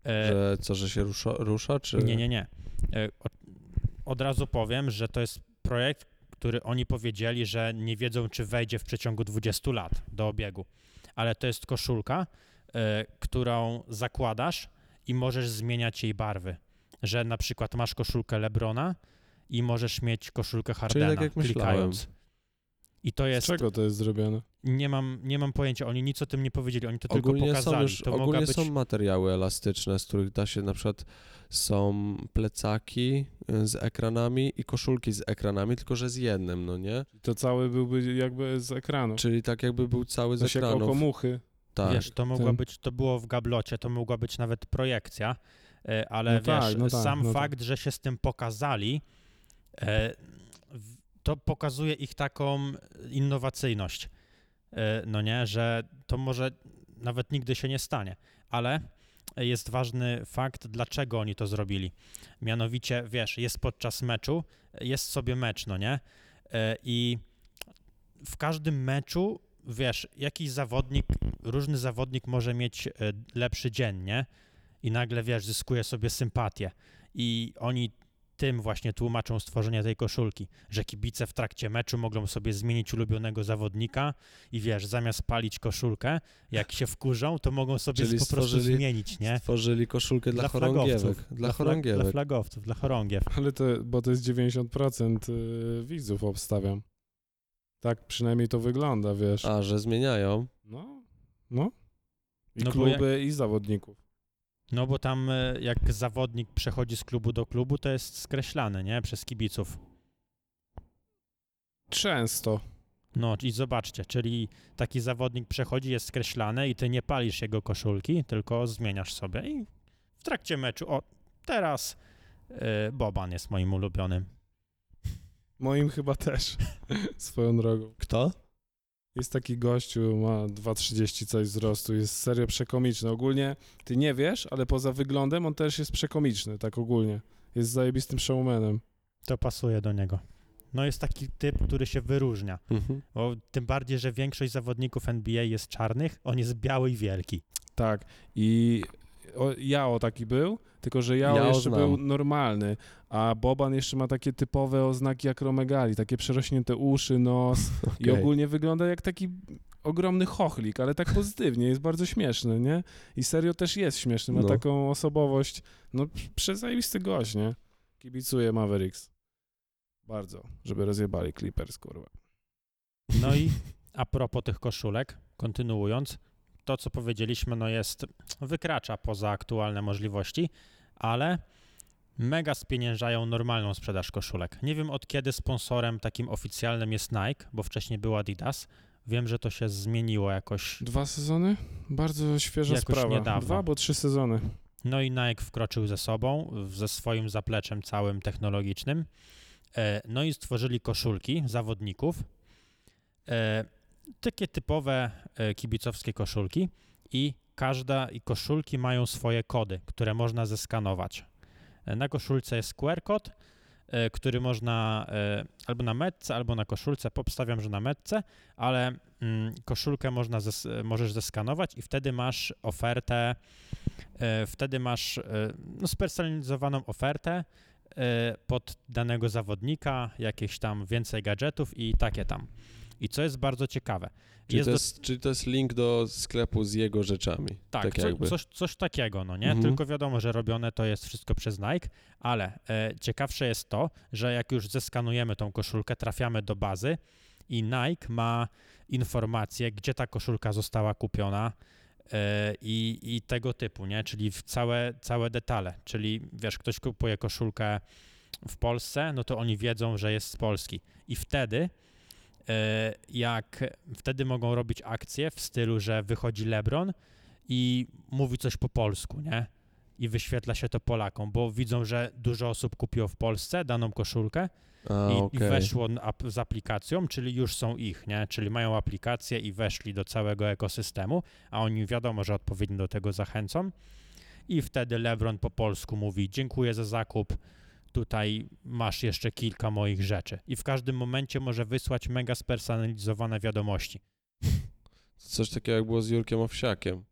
Speaker 1: E,
Speaker 2: Że co, że się rusza, rusza czy...
Speaker 1: nie, nie, nie. E, Od, od razu powiem, że to jest projekt, który oni powiedzieli, że nie wiedzą, czy wejdzie w przeciągu 20 lat do obiegu. Ale to jest koszulka, e, którą zakładasz i możesz zmieniać jej barwy. Że na przykład masz koszulkę Lebrona i możesz mieć koszulkę Hardena,
Speaker 2: tak jak myślałem.
Speaker 1: klikając. I to
Speaker 3: Z
Speaker 1: jest,
Speaker 3: czego to jest zrobione?
Speaker 1: nie mam, nie mam pojęcia, oni nic o tym nie powiedzieli, oni to tylko
Speaker 2: Ogólnie są,
Speaker 1: pokazali.
Speaker 2: już,
Speaker 1: to
Speaker 2: ogólnie
Speaker 1: być
Speaker 2: są materiały elastyczne, z których da się na przykład są plecaki y, z ekranami i koszulki z ekranami, tylko że z jednym, no nie?
Speaker 3: To cały byłby jakby z ekranu.
Speaker 2: Czyli tak jakby był cały z
Speaker 3: To się jak
Speaker 2: ekranów.
Speaker 3: okomuchy.
Speaker 2: Tak.
Speaker 1: Wiesz, to mogła
Speaker 3: ten-
Speaker 1: być, to było w gablocie, to mogła być nawet projekcja, e, ale
Speaker 3: No
Speaker 1: wiesz,
Speaker 3: tak, no tak,
Speaker 1: sam
Speaker 3: no tak.
Speaker 1: fakt, że się z tym pokazali, e, to pokazuje ich taką innowacyjność. E, No nie, że to może nawet nigdy się nie stanie, ale jest ważny fakt, dlaczego oni to zrobili. Mianowicie, wiesz, jest podczas meczu, jest sobie mecz, no nie? E, I w każdym meczu, wiesz, jakiś zawodnik, różny zawodnik może mieć e, lepszy dzień, nie? I nagle, wiesz, zyskuje sobie sympatię. I oni tym właśnie tłumaczą stworzenie tej koszulki, że kibice w trakcie meczu mogą sobie zmienić ulubionego zawodnika i wiesz, zamiast palić koszulkę, jak się wkurzą, to mogą sobie
Speaker 2: Czyli
Speaker 1: po prostu zmienić, nie?
Speaker 2: Stworzyli koszulkę dla, chorągiewek.
Speaker 1: flagowców.
Speaker 2: Dla,
Speaker 1: flag-
Speaker 2: chorągiewek.
Speaker 1: Dla flagowców, dla chorągiew.
Speaker 3: Ale to, bo to jest 90% y, widzów obstawiam. Tak przynajmniej to wygląda, wiesz.
Speaker 2: A, że zmieniają.
Speaker 3: No, no. I
Speaker 1: No
Speaker 3: kluby, i zawodników.
Speaker 1: No bo tam e, jak zawodnik przechodzi z klubu do klubu, to jest skreślany, nie? Przez kibiców.
Speaker 3: Często.
Speaker 1: No i zobaczcie, czyli taki zawodnik przechodzi, jest skreślany i ty nie palisz jego koszulki, tylko zmieniasz sobie i w trakcie meczu, o teraz e, Boban jest moim ulubionym.
Speaker 3: Moim chyba też. Swoją drogą.
Speaker 2: Kto?
Speaker 3: Jest taki gościu, ma 2,30 coś wzrostu, jest serio przekomiczny. Ogólnie ty nie wiesz, ale poza wyglądem on też jest przekomiczny, tak ogólnie. Jest zajebistym showmanem.
Speaker 1: To pasuje do niego. No jest taki typ, który się wyróżnia.
Speaker 2: Mhm.
Speaker 1: Bo tym bardziej, że większość zawodników NBA jest czarnych, on jest biały i wielki.
Speaker 3: Tak. I o, Jao taki był, tylko że Jao,
Speaker 2: Jao
Speaker 3: jeszcze
Speaker 2: znam.
Speaker 3: był normalny, a Boban jeszcze ma takie typowe oznaki akromegali, takie przerośnięte uszy, nos i
Speaker 2: Okej.
Speaker 3: ogólnie wygląda jak taki ogromny chochlik, ale tak pozytywnie, jest bardzo śmieszny, nie? I serio też jest śmieszny, ma
Speaker 2: No.
Speaker 3: taką osobowość, no przezajebisty gość, nie? Kibicuję Mavericks. Bardzo, żeby rozjebali Clippers, kurwa.
Speaker 1: No i a propos tych koszulek, kontynuując, to co powiedzieliśmy, no jest, wykracza poza aktualne możliwości, ale mega spieniężają normalną sprzedaż koszulek. Nie wiem od kiedy sponsorem takim oficjalnym jest Nike, bo wcześniej był Adidas. Wiem, że to się zmieniło jakoś.
Speaker 3: Dwa sezony? Bardzo świeża
Speaker 1: Jakoś
Speaker 3: sprawa.
Speaker 1: niedawno.
Speaker 3: Dwa, bo trzy sezony.
Speaker 1: No i Nike wkroczył ze sobą, ze swoim zapleczem całym technologicznym. E, No i stworzyli koszulki zawodników. Takie typowe e, kibicowskie koszulki i każda i koszulki mają swoje kody, które można zeskanować. E, Na koszulce jest QR kod, e, który można albo na metce, albo na koszulce. Obstawiam, że na metce, ale mm, koszulkę można zes, możesz zeskanować i wtedy masz ofertę wtedy masz no, spersonalizowaną ofertę pod danego zawodnika, jakieś tam więcej gadżetów i takie tam. I co jest bardzo ciekawe,
Speaker 2: Czyli,
Speaker 1: jest
Speaker 2: to
Speaker 1: do-
Speaker 2: jest, czyli to jest link do sklepu z jego rzeczami.
Speaker 1: tak,
Speaker 2: tak
Speaker 1: co,
Speaker 2: jakby.
Speaker 1: coś, coś takiego, no nie?
Speaker 2: Mhm.
Speaker 1: Tylko wiadomo, że robione to jest wszystko przez Nike, ale e, ciekawsze jest to, że jak już zeskanujemy tą koszulkę, trafiamy do bazy i Nike ma informację, gdzie ta koszulka została kupiona e, i, i tego typu, nie? Czyli w całe, całe detale. Czyli wiesz, ktoś kupuje koszulkę w Polsce, no to oni wiedzą, że jest z Polski. I wtedy jak wtedy mogą robić akcje w stylu, że wychodzi LeBron i mówi coś po polsku, nie? i wyświetla się to Polakom, bo widzą, że dużo osób kupiło w Polsce daną koszulkę
Speaker 2: A,
Speaker 1: i, i
Speaker 2: okej.
Speaker 1: weszło z aplikacją, czyli już są ich, nie? Czyli mają aplikację i weszli do całego ekosystemu, a oni wiadomo, że odpowiednio do tego zachęcą. I wtedy LeBron po polsku mówi: Dziękuję za zakup. Tutaj masz jeszcze kilka moich rzeczy. I w każdym momencie może wysłać mega spersonalizowane wiadomości.
Speaker 2: Coś takiego jak było z Jurkiem Owsiakiem.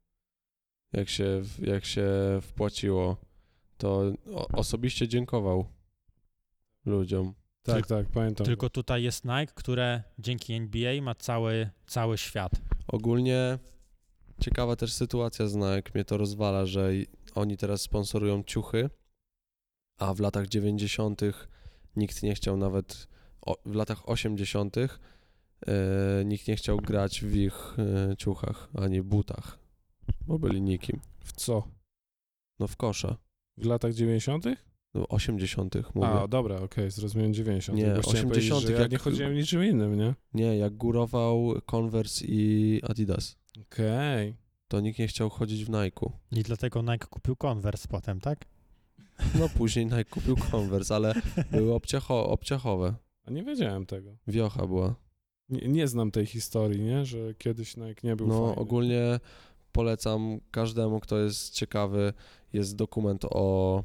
Speaker 2: Jak się, jak się wpłaciło, to osobiście dziękował ludziom.
Speaker 3: Tak, tak, pamiętam.
Speaker 1: Tylko tutaj jest Nike, które dzięki NBA ma cały, cały świat.
Speaker 2: Ogólnie ciekawa też sytuacja z Nike. Mnie to rozwala, że oni teraz sponsorują ciuchy, a w latach 90. nikt nie chciał nawet, o, w latach 80. E, nikt nie chciał grać w ich e, ciuchach ani butach, bo byli nikim.
Speaker 3: W co?
Speaker 2: No w kosza.
Speaker 3: W latach 90.?
Speaker 2: No 80. mówię.
Speaker 3: A, dobra, okej, zrozumiałem 90.
Speaker 2: Nie,
Speaker 3: bo chciałem powiedzieć,
Speaker 2: 80.,
Speaker 3: że ja
Speaker 2: jak-
Speaker 3: nie chodziłem niczym innym, nie?
Speaker 2: Nie, jak górował Converse i Adidas,
Speaker 3: Okej.
Speaker 2: to nikt nie chciał chodzić w Nike'u.
Speaker 1: I dlatego Nike kupił Converse potem, tak?
Speaker 2: No później Nike kupił Converse, ale były obciacho, obciachowe.
Speaker 3: A nie wiedziałem tego.
Speaker 2: Wiocha była.
Speaker 3: Nie, nie znam tej historii, nie? Że kiedyś Nike nie był
Speaker 2: No
Speaker 3: fajny.
Speaker 2: ogólnie polecam każdemu, kto jest ciekawy. Jest dokument o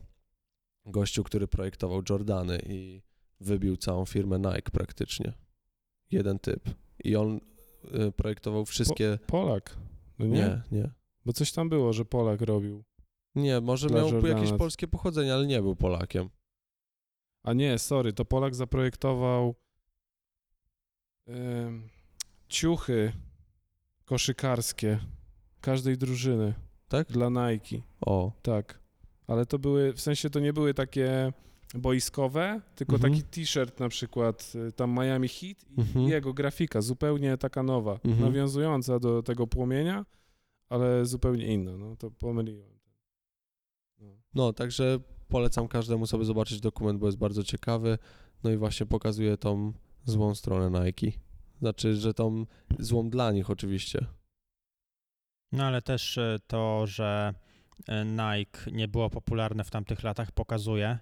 Speaker 2: gościu, który projektował Jordany i wybił całą firmę Nike praktycznie. Jeden typ. I on y, projektował wszystkie...
Speaker 3: Polak. No nie?
Speaker 2: nie, nie.
Speaker 3: Bo coś tam było, że Polak robił.
Speaker 2: Nie, może miał
Speaker 3: Jordana.
Speaker 2: jakieś polskie pochodzenie, ale nie był Polakiem.
Speaker 3: A nie, sorry, to Polak zaprojektował em, ciuchy koszykarskie każdej drużyny
Speaker 2: Tak?
Speaker 3: dla Nike.
Speaker 2: O,
Speaker 3: Tak. Ale to były, w sensie to nie były takie boiskowe, tylko
Speaker 2: Mhm.
Speaker 3: taki t-shirt na przykład, y, tam Miami Heat i
Speaker 2: Mhm.
Speaker 3: jego grafika, zupełnie taka nowa,
Speaker 2: Mhm.
Speaker 3: nawiązująca do tego płomienia, ale zupełnie inna, no to pomyliłem. No.
Speaker 2: Także polecam każdemu sobie zobaczyć dokument, bo jest bardzo ciekawy. No i właśnie pokazuje tą złą stronę Nike. Znaczy, że tą złą dla nich oczywiście.
Speaker 1: No ale też e, to, że e, Nike nie było popularne w tamtych latach, pokazuje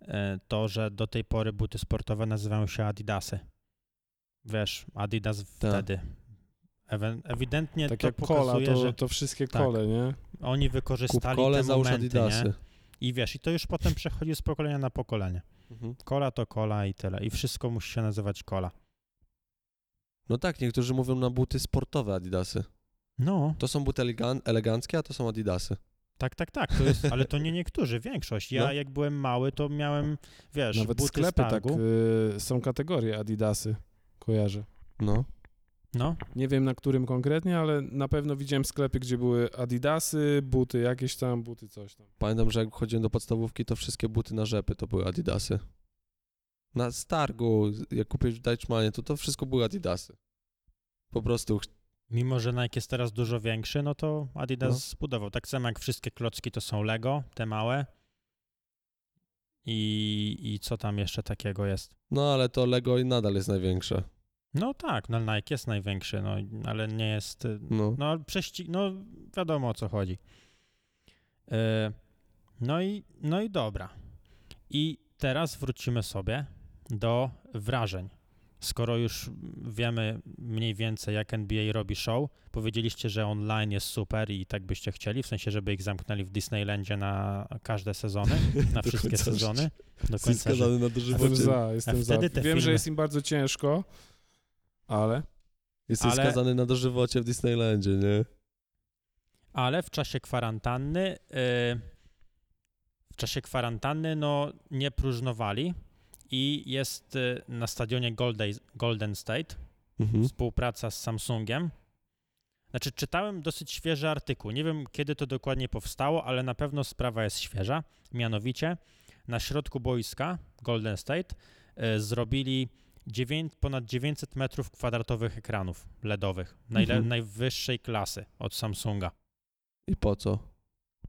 Speaker 1: e, to, że do tej pory buty sportowe nazywają się Adidasy. Wiesz, Adidas wtedy. Ewen- Ewidentnie
Speaker 3: Tak
Speaker 1: to
Speaker 3: jak kola,
Speaker 1: pokazuje,
Speaker 3: to,
Speaker 1: że
Speaker 3: to wszystkie
Speaker 1: tak.
Speaker 3: kole, nie?
Speaker 1: oni
Speaker 2: Kup
Speaker 1: wykorzystali
Speaker 2: kole,
Speaker 1: te momenty,
Speaker 2: Adidasy.
Speaker 1: nie? I wiesz, i to już potem przechodzi z pokolenia na pokolenie.
Speaker 2: Mhm.
Speaker 1: Kola to kola i tyle. I wszystko musi się nazywać kola.
Speaker 2: No tak, niektórzy mówią na buty sportowe Adidasy.
Speaker 1: No,
Speaker 2: To są buty elegan- eleganckie, a to są Adidasy.
Speaker 1: tak, tak, tak. To jest, ale to nie niektórzy, większość. Ja
Speaker 2: No.
Speaker 1: jak byłem mały, to miałem, wiesz,
Speaker 3: Nawet
Speaker 1: buty
Speaker 3: sklepy
Speaker 1: z
Speaker 3: tak, y, są kategorie Adidasy, kojarzę.
Speaker 2: No.
Speaker 1: No,
Speaker 3: Nie wiem na którym konkretnie, ale na pewno widziałem sklepy, gdzie były Adidasy, buty jakieś tam, buty coś tam.
Speaker 2: Pamiętam, że jak chodziłem do podstawówki, to wszystkie buty na rzepy to były Adidasy. Na Stargu, jak kupiłeś w Deichmanie, to to wszystko były Adidasy. Po prostu
Speaker 1: mimo że Nike jest teraz dużo większy, no to Adidas
Speaker 2: No.
Speaker 1: zbudował. Tak samo jak wszystkie klocki to są Lego, te małe. I, I co tam jeszcze takiego jest?
Speaker 2: No ale to Lego i nadal jest największe.
Speaker 1: No tak, no Nike jest największy, no ale nie jest. y,
Speaker 2: No.
Speaker 1: No, prześci- no wiadomo o co chodzi. E, No i, no i dobra. I teraz wrócimy sobie do wrażeń. Skoro już wiemy mniej więcej, jak NBA robi show, powiedzieliście, że online jest super i tak byście chcieli, w sensie, żeby ich zamknęli w Disneylandzie na każde sezony, na
Speaker 2: Do
Speaker 1: wszystkie
Speaker 2: końca
Speaker 1: sezony. Do końca
Speaker 2: skazany na
Speaker 3: Jestem
Speaker 2: dożywocie.
Speaker 3: za, jestem za.
Speaker 1: wtedy te
Speaker 3: Wiem, że
Speaker 1: filmy-
Speaker 3: jest im bardzo ciężko, ale
Speaker 2: Jesteś
Speaker 1: Ale-
Speaker 2: skazany na dożywocie w Disneylandzie, nie?
Speaker 1: ale w czasie kwarantanny, y, w czasie kwarantanny, no, nie próżnowali i jest y, na stadionie Golden, Golden State
Speaker 2: Mhm.
Speaker 1: współpraca z Samsungiem. Znaczy, czytałem dosyć świeży artykuł. Nie wiem, kiedy to dokładnie powstało, ale na pewno sprawa jest świeża. Mianowicie, na środku boiska Golden State y, zrobili dziewię- ponad 900 metrów kwadratowych ekranów LEDowych, najle-
Speaker 2: Mhm.
Speaker 1: najwyższej klasy od Samsunga
Speaker 2: I po co?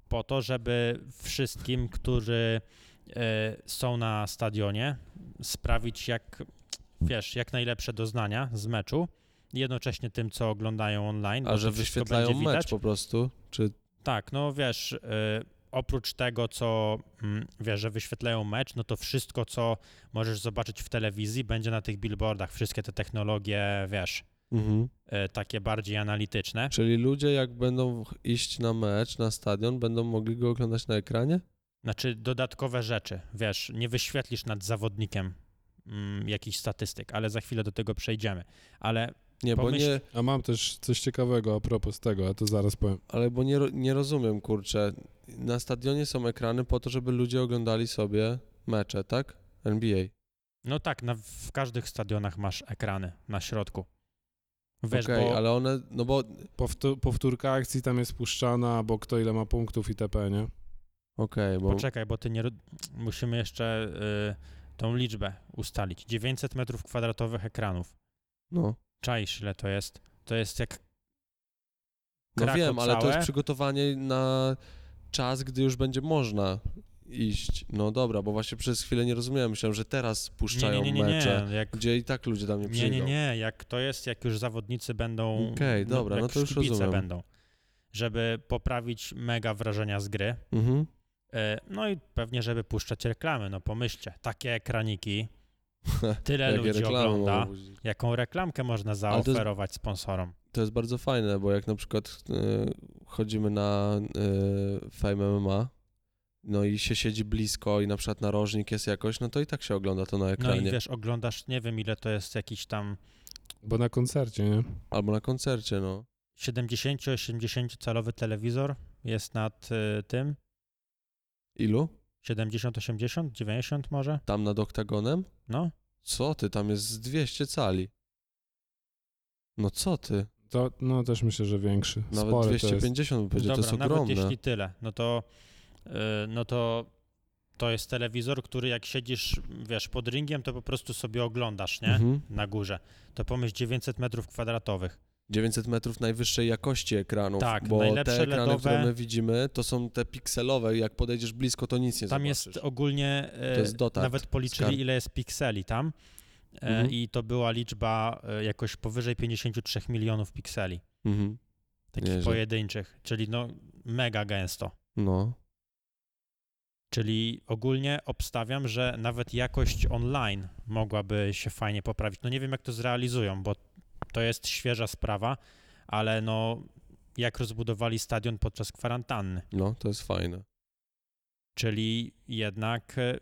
Speaker 1: po to, żeby wszystkim, którzy e, są na stadionie, sprawić jak, wiesz, jak najlepsze doznania z meczu, jednocześnie tym, co oglądają online.
Speaker 2: A że wyświetlają
Speaker 1: będzie
Speaker 2: mecz
Speaker 1: widać.
Speaker 2: po prostu? Czy...
Speaker 1: Tak, no wiesz, e, oprócz tego, co mm, wiesz, że wyświetlają mecz, no to wszystko, co możesz zobaczyć w telewizji, będzie na tych billboardach. Wszystkie te technologie, wiesz,
Speaker 2: Mhm.
Speaker 1: e, takie bardziej analityczne.
Speaker 2: Czyli ludzie, jak będą iść na mecz, na stadion, będą mogli go oglądać na ekranie?
Speaker 1: Znaczy dodatkowe rzeczy, wiesz, nie wyświetlisz nad zawodnikiem mm, jakichś statystyk, ale za chwilę do tego przejdziemy. Ale
Speaker 2: Nie, bo
Speaker 1: Pomyśl-
Speaker 2: nie,
Speaker 3: A mam też coś ciekawego a propos tego, a to zaraz powiem.
Speaker 2: ale bo nie, nie rozumiem, kurczę. Na stadionie są ekrany po to, żeby ludzie oglądali sobie mecze, tak? NBA.
Speaker 1: no tak, na, w każdych stadionach masz ekrany na środku. Wiesz,
Speaker 2: Okej,
Speaker 1: bo
Speaker 2: ale one, no bo,
Speaker 3: Powtó- powtórka akcji tam jest puszczana, bo kto ile ma punktów itp., nie?
Speaker 2: okej, bo,
Speaker 1: poczekaj, bo ty nie. Musimy jeszcze y, tą liczbę ustalić. 900 metrów kwadratowych ekranów.
Speaker 2: no.
Speaker 1: Czaisz, ile to jest? To jest jak.
Speaker 2: No wiem, ale to
Speaker 1: całe?
Speaker 2: jest przygotowanie na czas, gdy już będzie można iść. No dobra, bo właśnie przez chwilę nie rozumiałem. Myślałem, że teraz
Speaker 1: Nie,
Speaker 2: puszczają
Speaker 1: nie, nie, nie,
Speaker 2: mecze,
Speaker 1: nie. Jak,
Speaker 2: gdzie i tak ludzie tam nie
Speaker 1: nie,
Speaker 2: przyjdą.
Speaker 1: nie, nie. Jak to jest, jak już zawodnicy będą.
Speaker 2: Okej, dobra,
Speaker 1: jak
Speaker 2: no to już rozumiem.
Speaker 1: będą. Żeby poprawić mega wrażenia z gry.
Speaker 2: Mhm.
Speaker 1: E, No i pewnie, żeby puszczać reklamy. No pomyślcie, takie ekraniki, tyle ludzi ogląda. Jaką reklamkę można
Speaker 2: to jest-
Speaker 1: zaoferować sponsorom?
Speaker 2: To jest bardzo fajne, bo jak na przykład y, chodzimy na y, Fame MMA, no i się siedzi blisko i na przykład narożnik jest jakoś, no to i tak się ogląda to na
Speaker 1: No
Speaker 2: ekranie.
Speaker 1: i wiesz, oglądasz, nie wiem ile to jest jakiś tam
Speaker 3: Bo na koncercie, nie?
Speaker 2: Albo na koncercie, no.
Speaker 1: 70-80 calowy telewizor jest nad y, tym.
Speaker 2: Ilu?
Speaker 1: 70, 80, 90 może?
Speaker 2: Tam nad oktagonem?
Speaker 1: No.
Speaker 2: Co ty, tam jest z 200 cali. No co ty?
Speaker 3: To, no też myślę, że większy.
Speaker 2: Nawet
Speaker 3: Spory to jest.
Speaker 2: 250 będzie, to
Speaker 1: Dobra,
Speaker 2: jest
Speaker 1: nawet
Speaker 2: ogromne.
Speaker 1: jeśli tyle, no to, y, no to to jest telewizor, który jak siedzisz, wiesz, pod ringiem, to po prostu sobie oglądasz, nie?
Speaker 2: Mhm.
Speaker 1: Na górze. To pomyśl 900 metrów kwadratowych.
Speaker 2: 900 metrów najwyższej jakości ekranów,
Speaker 1: Tak,
Speaker 2: bo
Speaker 1: najlepsze
Speaker 2: te ekrany,
Speaker 1: LEDowe.
Speaker 2: które my widzimy, to są te pikselowe, jak podejdziesz blisko, to nic nie
Speaker 1: Tam
Speaker 2: zobaczysz.
Speaker 1: jest ogólnie, e,
Speaker 2: To jest dotard,
Speaker 1: nawet policzyli ile jest pikseli tam e,
Speaker 2: Mhm.
Speaker 1: i to była liczba e, jakoś powyżej 53 milionów pikseli,
Speaker 2: Mhm.
Speaker 1: takich
Speaker 2: Nieźle.
Speaker 1: pojedynczych, czyli no mega gęsto.
Speaker 2: No.
Speaker 1: Czyli ogólnie obstawiam, że nawet jakość online mogłaby się fajnie poprawić. No nie wiem jak to zrealizują, bo to jest świeża sprawa, ale no jak rozbudowali stadion podczas kwarantanny.
Speaker 2: No, to jest fajne.
Speaker 1: Czyli jednak e,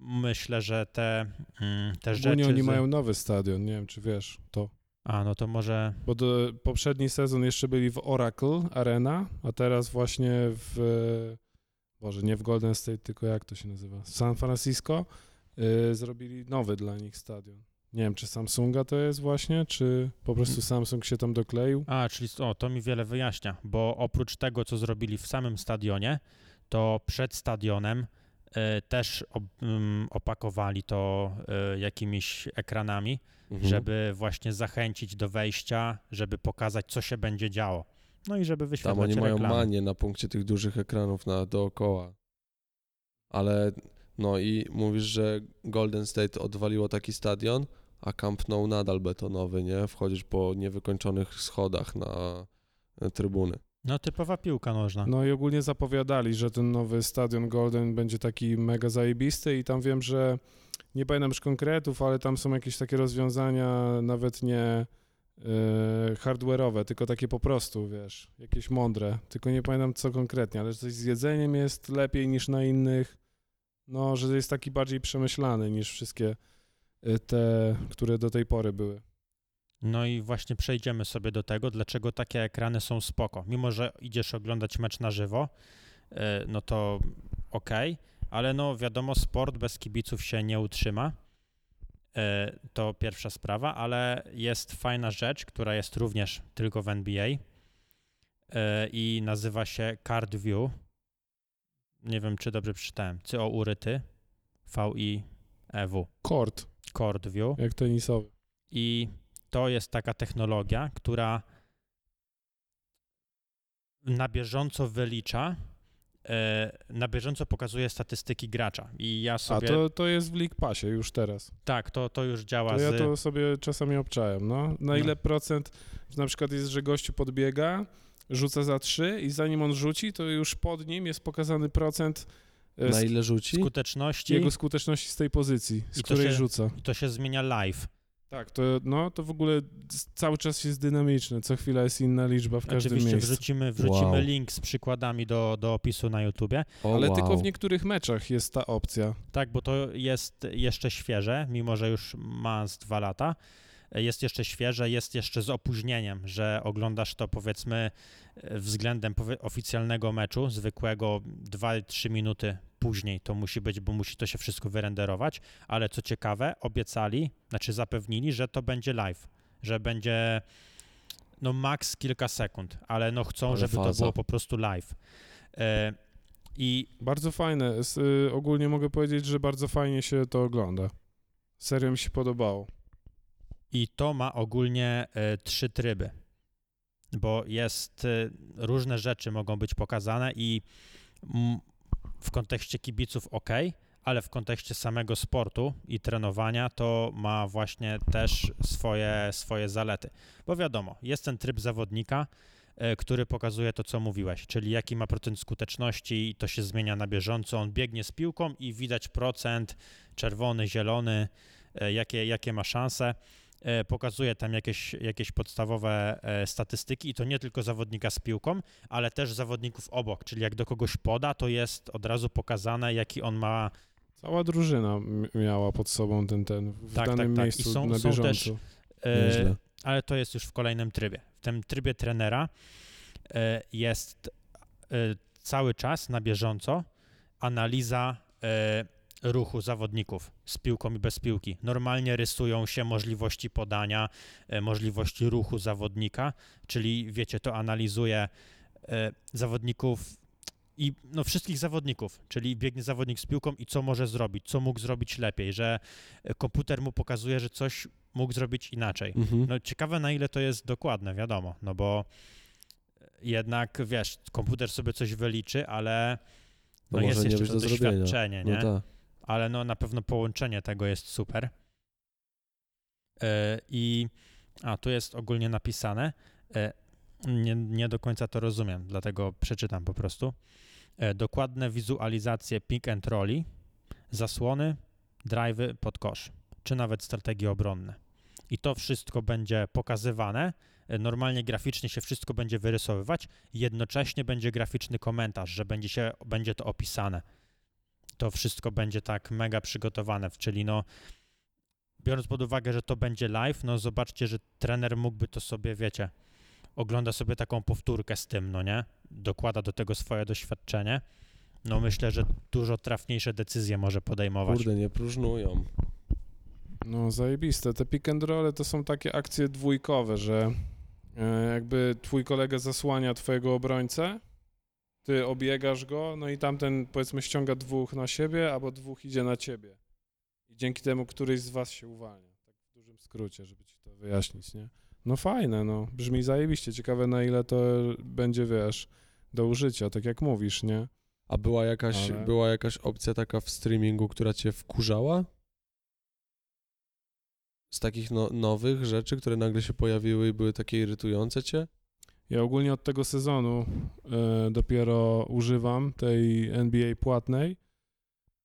Speaker 1: myślę, że te, mm, te rzeczy...
Speaker 3: Ogólnie oni
Speaker 1: z-
Speaker 3: mają nowy stadion, nie wiem czy wiesz to.
Speaker 1: A, no to może...
Speaker 3: Bo do, poprzedni sezon jeszcze byli w Oracle Arena, a teraz właśnie w... Boże, nie w Golden State, tylko jak to się nazywa? W San Francisco y, zrobili nowy dla nich stadion. Nie wiem, czy Samsunga to jest właśnie, czy po prostu Samsung się tam dokleił.
Speaker 1: A, czyli o, to mi wiele wyjaśnia, bo oprócz tego, co zrobili w samym stadionie, to przed stadionem e, też ob, mm, opakowali to e, jakimiś ekranami,
Speaker 2: Mhm.
Speaker 1: żeby właśnie zachęcić do wejścia, żeby pokazać, co się będzie działo. No i żeby
Speaker 2: Tam
Speaker 1: wyświetlać
Speaker 2: oni mają
Speaker 1: reklamy.
Speaker 2: manię na punkcie tych dużych ekranów na dookoła. Ale no i mówisz, że Golden State odwaliło taki stadion, a Camp Nou nadal betonowy, nie? Wchodzisz po niewykończonych schodach na e, trybuny.
Speaker 1: No typowa piłka nożna.
Speaker 3: No i ogólnie zapowiadali, że ten nowy stadion Golden będzie taki mega zajebisty i tam wiem, że nie pamiętam już konkretów, ale tam są jakieś takie rozwiązania nawet nie e, hardware'owe, tylko takie po prostu, wiesz, jakieś mądre, tylko nie pamiętam co konkretnie, ale że coś z jedzeniem jest lepiej niż na innych, no, że jest taki bardziej przemyślany niż wszystkie te, które do tej pory były.
Speaker 1: No i właśnie przejdziemy sobie do tego, dlaczego takie ekrany są spoko. Mimo, że idziesz oglądać mecz na żywo, e, no to okej, ale no wiadomo, sport bez kibiców się nie utrzyma. E, To pierwsza sprawa, ale jest fajna rzecz, która jest również tylko w NBA i nazywa się Card View. Nie wiem, czy dobrze przeczytałem. C-O-U-R-Y-T V-I-E-W.
Speaker 3: Kord,
Speaker 1: View.
Speaker 3: jak tenisowy.
Speaker 1: I to jest taka technologia, która na bieżąco wylicza, e, na bieżąco pokazuje statystyki gracza. I ja
Speaker 3: A
Speaker 1: sobie.
Speaker 3: to, to jest w League Passie już teraz.
Speaker 1: Tak, to, to już działa
Speaker 3: To ja
Speaker 1: z.
Speaker 3: to sobie czasami obczałem, no. Na
Speaker 1: No.
Speaker 3: ile procent, na przykład jest, że gościu podbiega rzuca za trzy i zanim on rzuci, to już pod nim jest pokazany procent
Speaker 2: Na
Speaker 3: sk-
Speaker 2: ile rzuci?
Speaker 1: Skuteczności
Speaker 3: jego skuteczności z tej pozycji, z
Speaker 1: I
Speaker 3: której
Speaker 1: się-
Speaker 3: rzuca.
Speaker 1: i to się zmienia live.
Speaker 3: Tak, to, no, to w ogóle cały czas jest dynamiczne, co chwila jest inna liczba w każdym
Speaker 1: Oczywiście
Speaker 3: miejscu.
Speaker 1: wrzucimy, wrzucimy
Speaker 2: Wow.
Speaker 1: link z przykładami do, do opisu na YouTubie.
Speaker 2: O,
Speaker 3: Ale
Speaker 2: wow.
Speaker 3: tylko w niektórych meczach jest ta opcja.
Speaker 1: Tak, bo to jest jeszcze świeże, mimo że już ma z dwa lata. Jest jeszcze świeże, jest jeszcze z opóźnieniem, że oglądasz to powiedzmy e, względem oficjalnego meczu, zwykłego 2-3 minuty później to musi być, bo musi to się wszystko wyrenderować, ale co ciekawe, obiecali, znaczy zapewnili, że to będzie live, że będzie no max kilka sekund, ale no chcą,
Speaker 2: Ale
Speaker 1: żeby to
Speaker 2: faza.
Speaker 1: było po prostu live. E, I
Speaker 3: Bardzo fajne. S- y, ogólnie mogę powiedzieć, że bardzo fajnie się to ogląda. Serio mi się podobało.
Speaker 1: I to ma ogólnie e, trzy tryby, bo jest e, różne rzeczy mogą być pokazane i w kontekście kibiców ok, ale w kontekście samego sportu i trenowania to ma właśnie też swoje, swoje zalety. Bo wiadomo, jest ten tryb zawodnika, e, który pokazuje to, co mówiłeś, czyli jaki ma procent skuteczności i to się zmienia na bieżąco. On biegnie z piłką i widać procent czerwony, zielony, jakie, jakie ma szanse pokazuje tam jakieś, jakieś podstawowe e, statystyki i to nie tylko zawodnika z piłką, ale też zawodników obok, czyli jak do kogoś poda, to jest od razu pokazane, jaki on ma
Speaker 3: Cała drużyna miała pod sobą ten, ten w
Speaker 1: Tak,
Speaker 3: danym
Speaker 1: tak, tak. I
Speaker 3: miejscu
Speaker 1: są-
Speaker 3: na
Speaker 1: są
Speaker 3: bieżąco.
Speaker 1: też- e, ale to jest już w kolejnym trybie. W tym trybie trenera e, jest e, cały czas na bieżąco analiza e, ruchu zawodników z piłką i bez piłki. Normalnie rysują się możliwości podania, e, możliwości ruchu zawodnika, czyli wiecie, to analizuje e, zawodników i no, wszystkich zawodników, czyli biegnie zawodnik z piłką i co może zrobić, co mógł zrobić lepiej, że e, komputer mu pokazuje, że coś mógł zrobić inaczej.
Speaker 2: Mhm.
Speaker 1: No ciekawe na ile to jest dokładne, wiadomo, no bo jednak, wiesz, komputer sobie coś wyliczy, ale no, jest jeszcze to doświadczenie, nie?
Speaker 2: No.
Speaker 1: Ale no na pewno połączenie tego jest super. E, I a tu jest ogólnie napisane. E, nie, nie do końca to rozumiem, dlatego przeczytam po prostu. E, dokładne wizualizacje pick and rolli, zasłony, drive'y pod kosz, czy nawet strategie obronne. I to wszystko będzie pokazywane. Normalnie graficznie się wszystko będzie wyrysowywać, jednocześnie będzie graficzny komentarz, że będzie, się, będzie to opisane to wszystko będzie tak mega przygotowane, czyli no biorąc pod uwagę, że to będzie live, no zobaczcie, że trener mógłby to sobie, wiecie, ogląda sobie taką powtórkę z tym, no nie? Dokłada do tego swoje doświadczenie. No myślę, że dużo trafniejsze decyzje może podejmować.
Speaker 2: Kurde, nie próżnują.
Speaker 3: No zajebiste. Te pick and rolle to są takie akcje dwójkowe, że e, jakby twój kolega zasłania twojego obrońcę, ty obiegasz go, no i tamten powiedzmy ściąga dwóch na siebie, albo dwóch idzie na ciebie. I dzięki temu któryś z was się uwalnia. Tak w dużym skrócie, żeby ci to wyjaśnić, nie? No fajne, no. Brzmi zajebiście. Ciekawe na ile to będzie, wiesz, do użycia, tak jak mówisz, nie?
Speaker 2: A była jakaś,
Speaker 3: Ale-
Speaker 2: była jakaś opcja taka w streamingu, która cię wkurzała? Z takich no, nowych rzeczy, które nagle się pojawiły i były takie irytujące cię?
Speaker 3: Ja ogólnie od tego sezonu e, dopiero używam tej NBA płatnej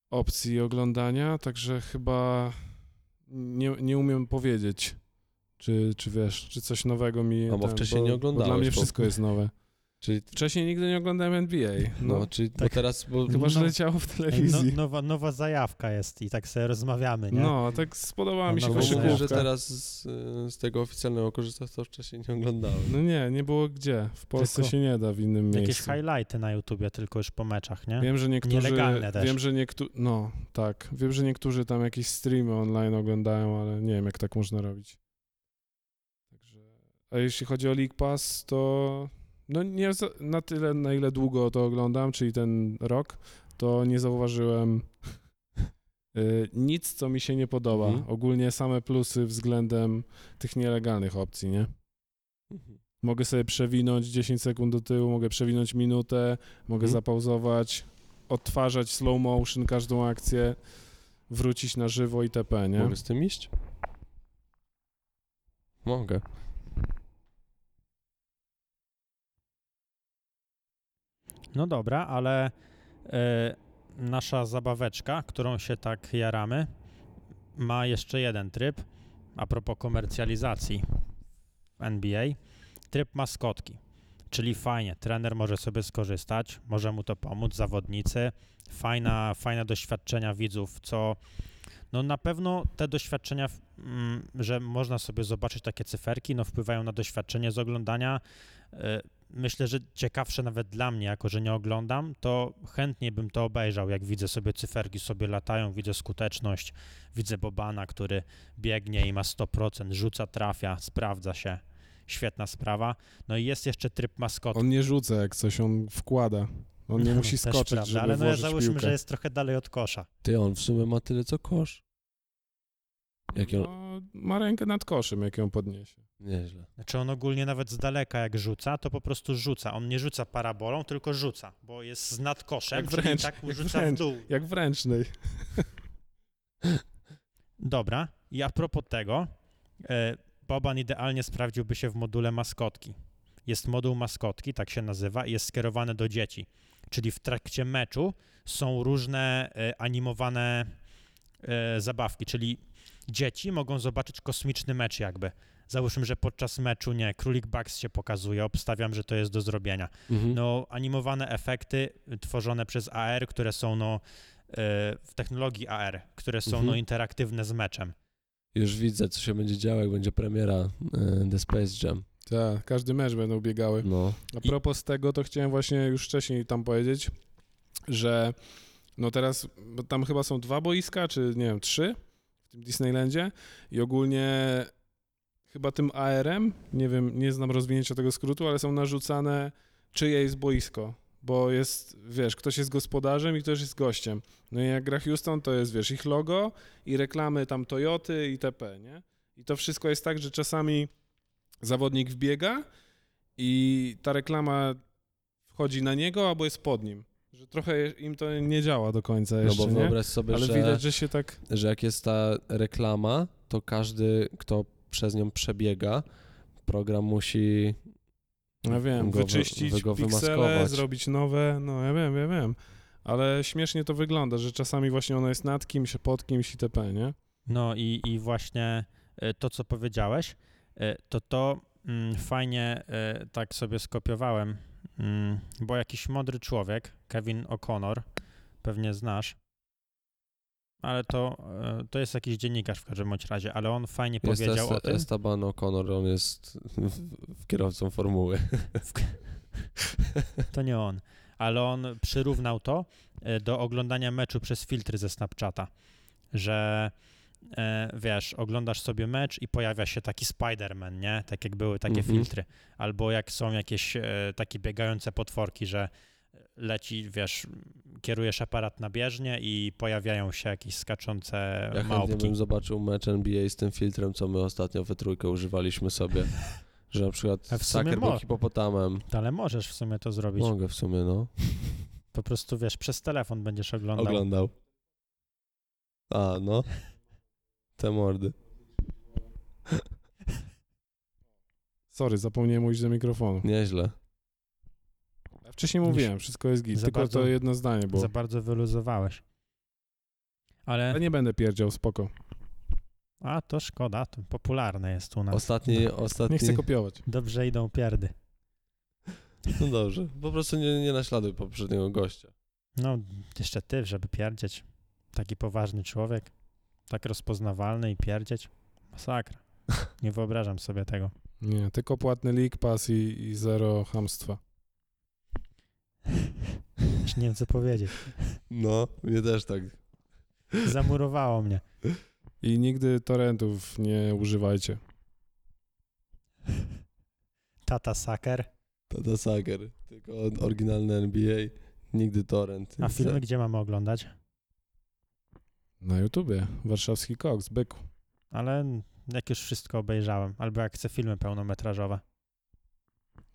Speaker 3: opcji oglądania, także chyba nie, nie umiem powiedzieć, czy, czy wiesz, czy coś nowego mi...
Speaker 2: A bo wcześniej nie
Speaker 3: Bo dla mnie
Speaker 2: bo-
Speaker 3: wszystko jest nowe.
Speaker 2: Czyli,
Speaker 3: Wcześniej nigdy nie oglądałem NBA,
Speaker 2: no,
Speaker 3: no.
Speaker 2: czyli bo
Speaker 1: tak.
Speaker 2: teraz, bo,
Speaker 3: Chyba, że
Speaker 1: no.
Speaker 3: leciało w
Speaker 1: Ej,
Speaker 3: telewizji.
Speaker 1: No, nowa, nowa zajawka jest i tak sobie rozmawiamy, nie?
Speaker 3: No, tak spodobała
Speaker 1: No,
Speaker 3: mi się
Speaker 1: no,
Speaker 2: bo
Speaker 1: bo
Speaker 3: koszykówka.
Speaker 2: że teraz z, z tego oficjalnego korzystasz, to wcześniej nie oglądałem.
Speaker 3: No nie, nie było gdzie. W Polsce
Speaker 1: Tylko
Speaker 3: się nie da w innym
Speaker 1: Jakieś
Speaker 3: miejscu.
Speaker 1: highlighty na YouTubie, tylko już po meczach, nie?
Speaker 3: Wiem, że niektórzy.
Speaker 1: Nielegalne też.
Speaker 3: Wiem, że niektórzy. No, tak. Wiem, że niektórzy tam jakieś streamy online oglądają, ale nie wiem, jak tak można robić. Także. A jeśli chodzi o League Pass, to. No nie na tyle, na ile długo to oglądam, czyli ten rok, to nie zauważyłem y, nic, co mi się nie podoba.
Speaker 2: Mhm.
Speaker 3: Ogólnie same plusy względem tych nielegalnych opcji, nie?
Speaker 2: Mhm.
Speaker 3: Mogę sobie przewinąć 10 sekund do tyłu, mogę przewinąć minutę, mogę
Speaker 2: Mhm.
Speaker 3: zapauzować, odtwarzać slow motion każdą akcję, wrócić na żywo itp., nie?
Speaker 2: Mogę z tym iść? Mogę.
Speaker 1: No dobra, ale e, nasza zabaweczka, którą się tak jaramy, ma jeszcze jeden tryb a propos komercjalizacji NBA. Tryb maskotki, czyli fajnie, trener może sobie skorzystać, może mu to pomóc, zawodnicy, fajna, fajne doświadczenia widzów, co no na pewno te doświadczenia, mm, że można sobie zobaczyć takie cyferki, no wpływają na doświadczenie z oglądania. Myślę, że ciekawsze nawet dla mnie, jako że nie oglądam, to chętnie bym to obejrzał, jak widzę sobie cyferki sobie latają, widzę skuteczność, widzę Bobana, który biegnie i ma 100%, rzuca, trafia, sprawdza się. Świetna sprawa. No i jest jeszcze tryb maskotki.
Speaker 3: On nie rzuca jak coś, on wkłada. On nie
Speaker 1: No,
Speaker 3: musi skoczyć,
Speaker 1: prawda,
Speaker 3: żeby
Speaker 1: Ale no ja załóżmy,
Speaker 3: piłkę.
Speaker 1: że jest trochę dalej od kosza.
Speaker 2: Ty, on w sumie ma tyle co kosz. Jak on...
Speaker 3: No, ma rękę nad koszem, jak ją podniesie.
Speaker 2: Nieźle.
Speaker 1: Znaczy on ogólnie nawet z daleka jak rzuca, to po prostu rzuca. On nie rzuca parabolą, tylko rzuca, bo jest z nad koszem,
Speaker 3: Jak
Speaker 1: czyli
Speaker 3: wręcz,
Speaker 1: tak
Speaker 3: jak
Speaker 1: rzuca
Speaker 3: wręcz.
Speaker 1: w dół.
Speaker 3: Jak w ręcznej.
Speaker 1: Dobra, i a propos tego, e, Boban idealnie sprawdziłby się w module maskotki. Jest moduł maskotki, tak się nazywa, i jest skierowany do dzieci. Czyli w trakcie meczu są różne e, animowane e, zabawki, czyli dzieci mogą zobaczyć kosmiczny mecz jakby. Załóżmy, że podczas meczu, nie, Królik Bugs się pokazuje, obstawiam, że to jest do zrobienia.
Speaker 2: Mhm.
Speaker 1: No, animowane efekty tworzone przez AR, które są no, e, w technologii AR, które są
Speaker 2: Mhm.
Speaker 1: no, interaktywne z meczem.
Speaker 2: Już widzę, co się będzie działo, jak będzie premiera e, The Space Jam.
Speaker 3: Tak, każdy mecz będą biegały.
Speaker 2: No.
Speaker 3: A
Speaker 1: I-
Speaker 3: propos tego, to chciałem właśnie już wcześniej tam powiedzieć, że no teraz, bo tam chyba są dwa boiska, czy nie wiem, trzy w tym Disneylandzie i ogólnie chyba tym ARM, nie wiem, nie znam rozwinięcia tego skrótu, ale są narzucane czyje jest boisko, bo jest, wiesz, ktoś jest gospodarzem i ktoś jest gościem. No i jak gra Houston, to jest, wiesz, ich logo i reklamy tam Toyoty i TP, nie? I to wszystko jest tak, że czasami zawodnik wbiega i ta reklama wchodzi na niego albo jest pod nim. Że trochę im to nie działa do końca
Speaker 2: No
Speaker 3: jeszcze,
Speaker 2: bo
Speaker 3: nie?
Speaker 2: wyobraź sobie,
Speaker 3: Ale
Speaker 2: że,
Speaker 3: widać, że się tak...
Speaker 2: że jak jest ta reklama, to każdy, kto przez nią przebiega, program musi
Speaker 3: Ja wiem,
Speaker 2: go wy-
Speaker 3: wyczyścić
Speaker 2: wy go
Speaker 3: piksele,
Speaker 2: wymaskować.
Speaker 3: zrobić nowe, no ja wiem, ja wiem. Ale śmiesznie to wygląda, że czasami właśnie ona jest nad kimś, pod kimś itp., nie?
Speaker 1: No i, i właśnie e, to, co powiedziałeś, e, to to mm, fajnie e, tak sobie skopiowałem, mm, bo jakiś mądry człowiek, Kevin O'Connor, pewnie znasz, ale to, e, to jest jakiś dziennikarz w każdym bądź razie, ale on fajnie
Speaker 2: Jest
Speaker 1: powiedział
Speaker 2: Est-
Speaker 1: o tym.
Speaker 2: Esteban O'Connor, on jest w, kierowcą formuły.
Speaker 1: To nie on, ale on przyrównał to e, do oglądania meczu przez filtry ze Snapchata, że e, wiesz, oglądasz sobie mecz i pojawia się taki Spider-Man, nie? Tak jak były takie
Speaker 2: Mhm.
Speaker 1: filtry. Albo jak są jakieś takie biegające potworki, że leci, wiesz, kierujesz aparat na bieżnię i pojawiają się jakieś skaczące
Speaker 2: Ja
Speaker 1: małpki.
Speaker 2: bym zobaczył mecz NBA z tym filtrem, co my ostatnio we trójkę używaliśmy sobie. Że na przykład Saker był hipopotamem.
Speaker 1: Ale możesz w sumie to zrobić.
Speaker 2: Mogę w sumie, no.
Speaker 1: Po prostu, wiesz, przez telefon będziesz oglądał.
Speaker 2: Oglądał. A, no. Te mordy.
Speaker 3: Sorry, zapomniałem mówić do mikrofonu.
Speaker 2: Nieźle.
Speaker 3: Ja wcześniej mówiłem, wszystko jest git,
Speaker 1: Za
Speaker 3: tylko
Speaker 1: bardzo-
Speaker 3: to jedno zdanie było.
Speaker 1: Za bardzo wyluzowałeś. Ale,
Speaker 3: Ale nie będę pierdział, spoko.
Speaker 1: a to szkoda, to popularne jest u nas.
Speaker 2: Ostatni, ostatni...
Speaker 3: Nie chcę kopiować.
Speaker 1: Dobrze idą pierdy.
Speaker 2: No dobrze. Po prostu nie, nie naśladuj poprzedniego gościa.
Speaker 1: No, jeszcze ty, żeby pierdzieć. Taki poważny człowiek, tak rozpoznawalny i pierdzieć. Masakra. Nie wyobrażam sobie tego.
Speaker 3: Nie, tylko płatny League Pass i, i zero hamstwa.
Speaker 1: Już nie wiem, co powiedzieć.
Speaker 2: No, mnie też tak.
Speaker 1: Zamurowało mnie.
Speaker 3: I nigdy torrentów nie używajcie.
Speaker 1: Tata Saker.
Speaker 2: Tata Sager. Tylko oryginalny NBA. Nigdy torrent.
Speaker 1: A filmy gdzie mamy oglądać?
Speaker 3: Na YouTubie. Warszawski Koks, byku.
Speaker 1: Ale jak już wszystko obejrzałem, albo jak chcę filmy pełnometrażowe.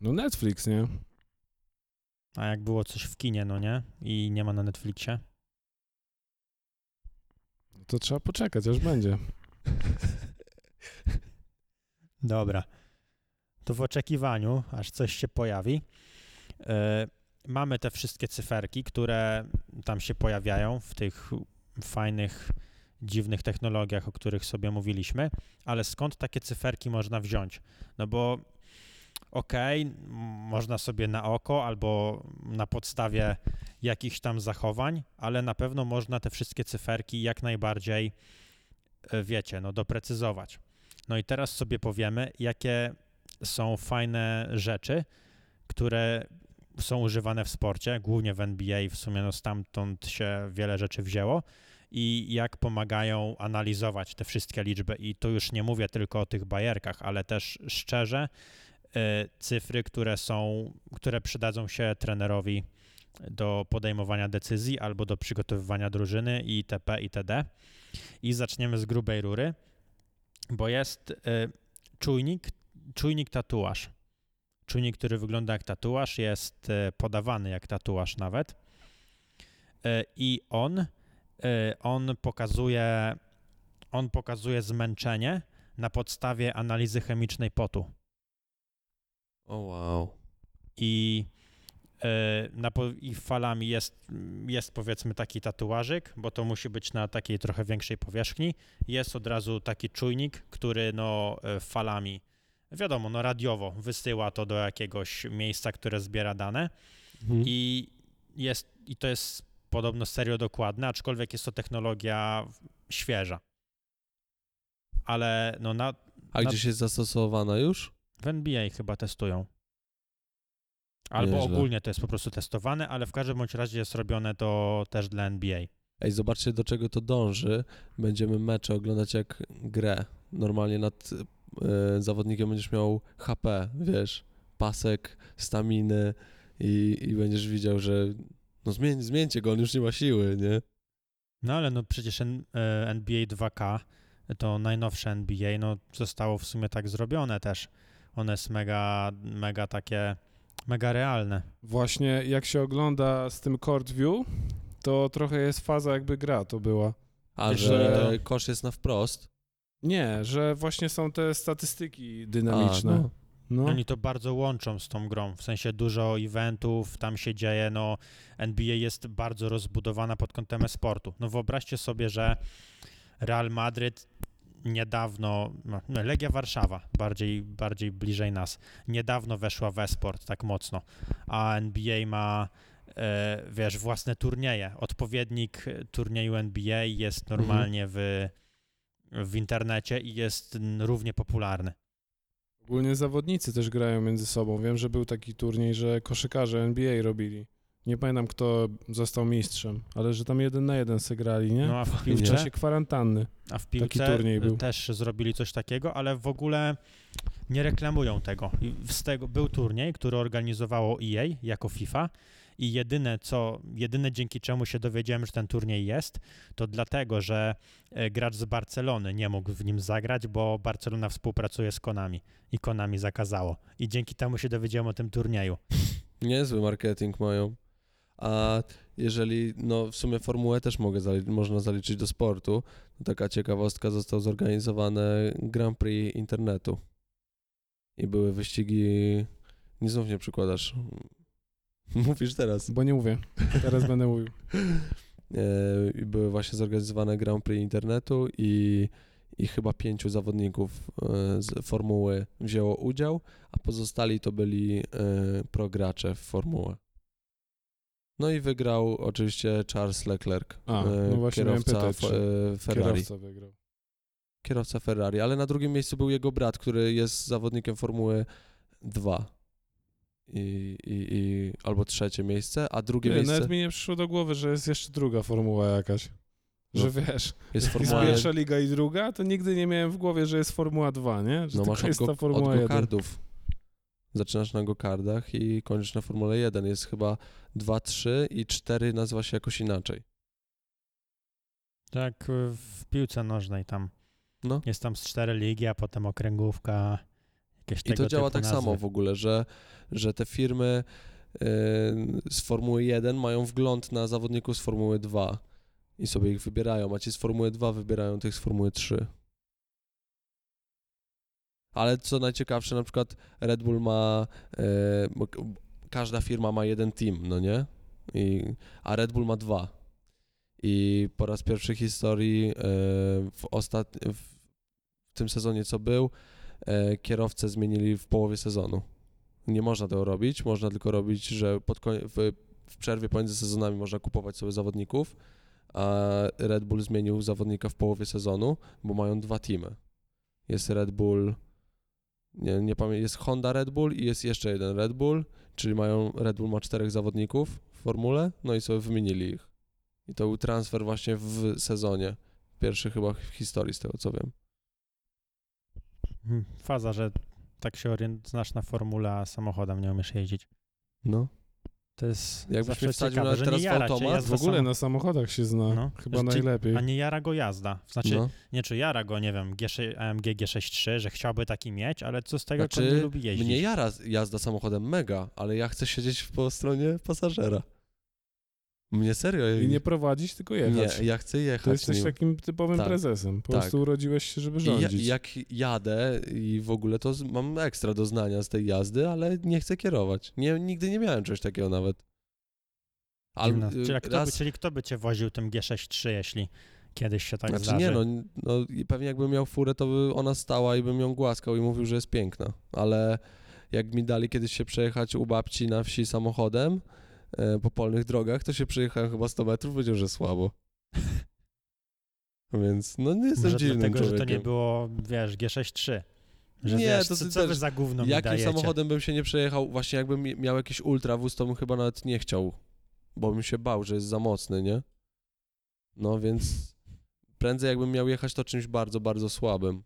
Speaker 3: No Netflix, nie?
Speaker 1: A jak było coś w kinie, no nie? I nie ma na Netflixie.
Speaker 3: To trzeba poczekać, aż będzie.
Speaker 1: Dobra. To w oczekiwaniu, aż coś się pojawi. E, mamy te wszystkie cyferki, które tam się pojawiają w tych fajnych, dziwnych technologiach, o których sobie mówiliśmy, ale skąd takie cyferki można wziąć? No bo m, można sobie na oko albo na podstawie jakichś tam zachowań, ale na pewno można te wszystkie cyferki jak najbardziej, e, wiecie, no doprecyzować. No i teraz sobie powiemy, jakie są fajne rzeczy, które są używane w sporcie, głównie w NBA, w sumie no stamtąd się wiele rzeczy wzięło i jak pomagają analizować te wszystkie liczby. I tu już nie mówię tylko o tych bajerkach, ale też szczerze, cyfry, które są, które przydadzą się trenerowi do podejmowania decyzji albo do przygotowywania drużyny itp. itd. I zaczniemy z grubej rury, bo jest y, czujnik, czujnik tatuaż. Czujnik, który wygląda jak tatuaż, jest y, podawany jak tatuaż nawet. I on, on pokazuje, on pokazuje zmęczenie na podstawie analizy chemicznej potu.
Speaker 2: O wow.
Speaker 1: i, e, na, i falami jest, jest powiedzmy taki tatuażyk, bo to musi być na takiej trochę większej powierzchni. Jest od razu taki czujnik, który no e, falami, wiadomo, no radiowo wysyła to do jakiegoś miejsca, które zbiera dane
Speaker 2: Mhm.
Speaker 1: i jest, i to jest podobno serio dokładne, aczkolwiek jest to technologia świeża. Ale no na,
Speaker 2: A
Speaker 1: na-
Speaker 2: gdzieś jest zastosowana już?
Speaker 1: W NBA chyba testują. Albo
Speaker 2: Nieźle.
Speaker 1: ogólnie to jest po prostu testowane, ale w każdym bądź razie jest robione to też dla NBA.
Speaker 2: Ej, zobaczcie do czego to dąży. Będziemy mecze oglądać jak grę. Normalnie nad e, zawodnikiem będziesz miał HP, wiesz, pasek, staminy i, i będziesz widział, że no zmień, zmieńcie go, on już nie ma siły, nie?
Speaker 1: No ale no przecież N- e, NBA 2K, to najnowsze NBA, no zostało w sumie tak zrobione też. One jest mega, mega takie, mega realne.
Speaker 3: Właśnie jak się ogląda z tym court view, to trochę jest faza jakby gra to była.
Speaker 2: A że
Speaker 1: że-
Speaker 2: kosz jest na wprost.
Speaker 3: Nie, że właśnie są te statystyki
Speaker 2: A,
Speaker 3: dynamiczne.
Speaker 2: no.
Speaker 3: no.
Speaker 1: Oni to bardzo łączą z tą grą, w sensie dużo eventów, tam się dzieje, no NBA jest bardzo rozbudowana pod kątem sportu. No wyobraźcie sobie, że Real Madryt niedawno, no, no, Legia Warszawa, bardziej, bardziej bliżej nas, niedawno weszła w esport tak mocno, a NBA ma, e, wiesz, własne turnieje. Odpowiednik turnieju NBA jest normalnie w, w internecie i jest równie popularny.
Speaker 3: Ogólnie zawodnicy też grają między sobą. Wiem, że był taki turniej, że koszykarze NBA robili. Nie pamiętam, kto został mistrzem, ale że tam jeden na jeden se grali, nie?
Speaker 1: No a w
Speaker 3: w
Speaker 1: piłce,
Speaker 3: czasie kwarantanny.
Speaker 1: a w piłce
Speaker 3: turniej był.
Speaker 1: też zrobili coś takiego, ale w ogóle nie reklamują tego. I z tego był turniej, który organizowało EA jako FIFA i jedyne co, jedyne dzięki czemu się dowiedziałem, że ten turniej jest, to dlatego, że e, gracz z Barcelony nie mógł w nim zagrać, bo Barcelona współpracuje z Konami i Konami zakazało. I dzięki temu się dowiedziałem o tym turnieju.
Speaker 2: Niezły marketing mają. A jeżeli, no w sumie formułę też mogę zali- można zaliczyć do sportu, to taka ciekawostka, został zorganizowane Grand Prix internetu. I były wyścigi, nie znów nie przykładasz. Mówisz teraz.
Speaker 3: Bo nie mówię. Teraz będę mówił.
Speaker 2: E, I były właśnie zorganizowane Grand Prix internetu i, i chyba pięciu zawodników e, z formuły wzięło udział, a pozostali to byli e, progracze w formułę. No i wygrał oczywiście Charles Leclerc,
Speaker 3: A,
Speaker 2: e,
Speaker 3: no właśnie miałem
Speaker 2: kierowca
Speaker 3: pytać,
Speaker 2: e, Ferrari.
Speaker 3: Kierowca wygrał.
Speaker 2: Kierowca Ferrari, ale na drugim miejscu był jego brat, który jest zawodnikiem Formuły 2. I, i, i, albo trzecie miejsce, a drugie
Speaker 3: Nie,
Speaker 2: miejsce
Speaker 3: nawet mi nie przyszło do głowy, że jest jeszcze druga formuła jakaś. Że
Speaker 2: No,
Speaker 3: wiesz,
Speaker 2: jest
Speaker 3: jest
Speaker 2: Formuła
Speaker 3: pierwsza liga i druga, to nigdy nie miałem w głowie, że jest Formuła 2, nie? Że
Speaker 2: No masz od,
Speaker 3: jest
Speaker 2: go,
Speaker 3: ta
Speaker 2: od
Speaker 3: Formuła 1.
Speaker 2: Zaczynasz na gokardach i kończysz na Formule 1. Jest chyba 2, 3 i 4 nazywa się jakoś inaczej.
Speaker 1: Tak y, w piłce nożnej tam.
Speaker 2: No.
Speaker 1: Jest tam z cztery ligi, a potem okręgówka, jakieś
Speaker 2: I to działa tak samo
Speaker 1: nazwy.
Speaker 2: w ogóle, że, że te firmy yy, z Formuły 1 mają wgląd na zawodników z Formuły 2 i sobie ich wybierają, a ci z Formuły 2 wybierają tych z Formuły 3. Ale co najciekawsze, na przykład Red Bull ma, yy, k- każda firma ma jeden team, no nie? I, a Red Bull ma dwa. I po raz pierwszy w historii e, w, ostat... w, tym sezonie, co był, e, kierowcę zmienili w połowie sezonu. Nie można tego robić, można tylko robić, że pod w, w przerwie pomiędzy sezonami można kupować sobie zawodników, a Red Bull zmienił zawodnika w połowie sezonu, bo mają dwa teamy. Jest Red Bull, nie, nie pamiętam, jest Honda Red Bull i jest jeszcze jeden Red Bull, czyli mają, Red Bull ma czterech zawodników w formule, no i sobie wymienili ich. I to był transfer właśnie w sezonie. Pierwszy chyba w historii, z tego co wiem.
Speaker 1: Hmm, Faza, że tak się orient, znasz na formule, a samochodem nie umiesz jeździć.
Speaker 2: No.
Speaker 1: To jest
Speaker 2: Jakbyś
Speaker 1: zawsze
Speaker 2: mnie wsadził
Speaker 1: ciekawe, że
Speaker 2: teraz
Speaker 1: nie
Speaker 2: w
Speaker 1: jara
Speaker 2: automat,
Speaker 3: W ogóle na samochodach się zna.
Speaker 1: No.
Speaker 3: Chyba najlepiej.
Speaker 1: A nie jara go jazda. Znaczy,
Speaker 2: no.
Speaker 1: nie czy jara go, nie wiem, G6, AMG G63, że chciałby taki mieć, ale co z tego,
Speaker 2: Znaczy,
Speaker 1: nie lubi jeździć.
Speaker 2: Mnie jara jazda samochodem mega, ale ja chcę siedzieć po stronie pasażera. Mnie serio.
Speaker 3: I nie prowadzić, tylko jechać.
Speaker 2: Nie, ja chcę jechać.
Speaker 3: to jesteś
Speaker 2: nim.
Speaker 3: takim typowym
Speaker 2: Tak.
Speaker 3: prezesem. Po
Speaker 2: Tak.
Speaker 3: prostu urodziłeś się, żeby
Speaker 2: I ja,
Speaker 3: rządzić.
Speaker 2: i jak jadę i w ogóle to z- mam ekstra doznania z tej jazdy, ale nie chcę kierować. Nie, nigdy nie miałem czegoś takiego nawet.
Speaker 1: Dziwne.
Speaker 2: y,
Speaker 1: czyli, kto by,
Speaker 2: raz,
Speaker 1: czyli kto by cię woził tym G63, jeśli kiedyś się tak
Speaker 2: znaczy
Speaker 1: zdarzy?
Speaker 2: nie, no, no i pewnie jakbym miał furę, to by ona stała i bym ją głaskał i mówił, że jest piękna. Ale jak mi dali kiedyś się przejechać u babci na wsi samochodem po polnych drogach, to się przejechałem chyba 100 metrów, powiedział, że słabo. Więc no nie jestem
Speaker 1: Może
Speaker 2: dziwnym
Speaker 1: dlatego,
Speaker 2: człowiekiem.
Speaker 1: że to nie było, wiesz, G63. Że
Speaker 2: Nie,
Speaker 1: wiesz,
Speaker 2: to
Speaker 1: co,
Speaker 2: ty
Speaker 1: co
Speaker 2: też-
Speaker 1: za gówno mi
Speaker 2: Jakim samochodem bym się nie przejechał? Właśnie jakbym mi- miał jakiś ultrawóz, to bym chyba nawet nie chciał, bo bym się bał, że jest za mocny, nie? No więc prędzej jakbym miał jechać to czymś bardzo, bardzo słabym.